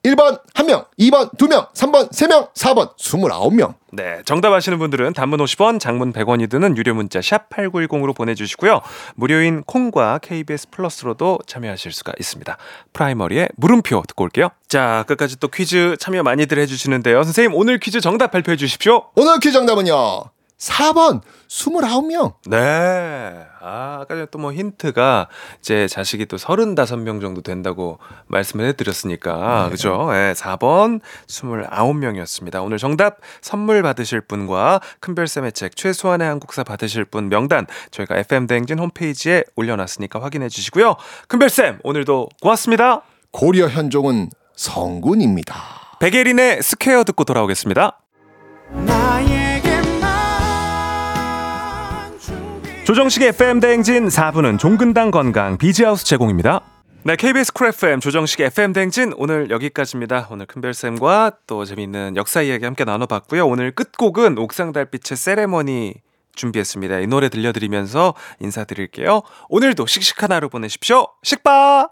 1번 1명, 2번 2명, 3번 3명, 4번 29명. 네, 정답 아시는 분들은 단문 50원, 장문 100원이 드는 유료 문자 샵 8910으로 보내주시고요. 무료인 콩과 KBS 플러스로도 참여하실 수가 있습니다. 프라이머리의 물음표 듣고 올게요. 자, 끝까지 또 퀴즈 참여 많이들 해주시는데요. 선생님, 오늘 퀴즈 정답 발표해 주십시오. 오늘 퀴즈 정답은요. 4번 29명. 네. 아, 아까 전에 또 뭐 힌트가 제 자식이 또 35명 정도 된다고 말씀을 해 드렸으니까. 그죠? 네, 4번 29명이었습니다. 오늘 정답 선물 받으실 분과 큰별쌤의 책 최소한의 한국사 받으실 분 명단 저희가 FM대행진 홈페이지에 올려 놨으니까 확인해 주시고요. 큰별쌤, 오늘도 고맙습니다. 고려 현종은 성군입니다. 백예린의 Square 듣고 돌아오겠습니다. 나에 조정식의 FM 대행진 4부는 종근당 건강 비지하우스 제공입니다. 네, KBS 쿨 FM 조정식의 FM 대행진 오늘 여기까지입니다. 오늘 큰별 쌤과 또 재미있는 역사 이야기 함께 나눠봤고요. 오늘 끝곡은 옥상 달빛의 세레머니 준비했습니다. 이 노래 들려드리면서 인사드릴게요. 오늘도 씩씩한 하루 보내십시오. 식바!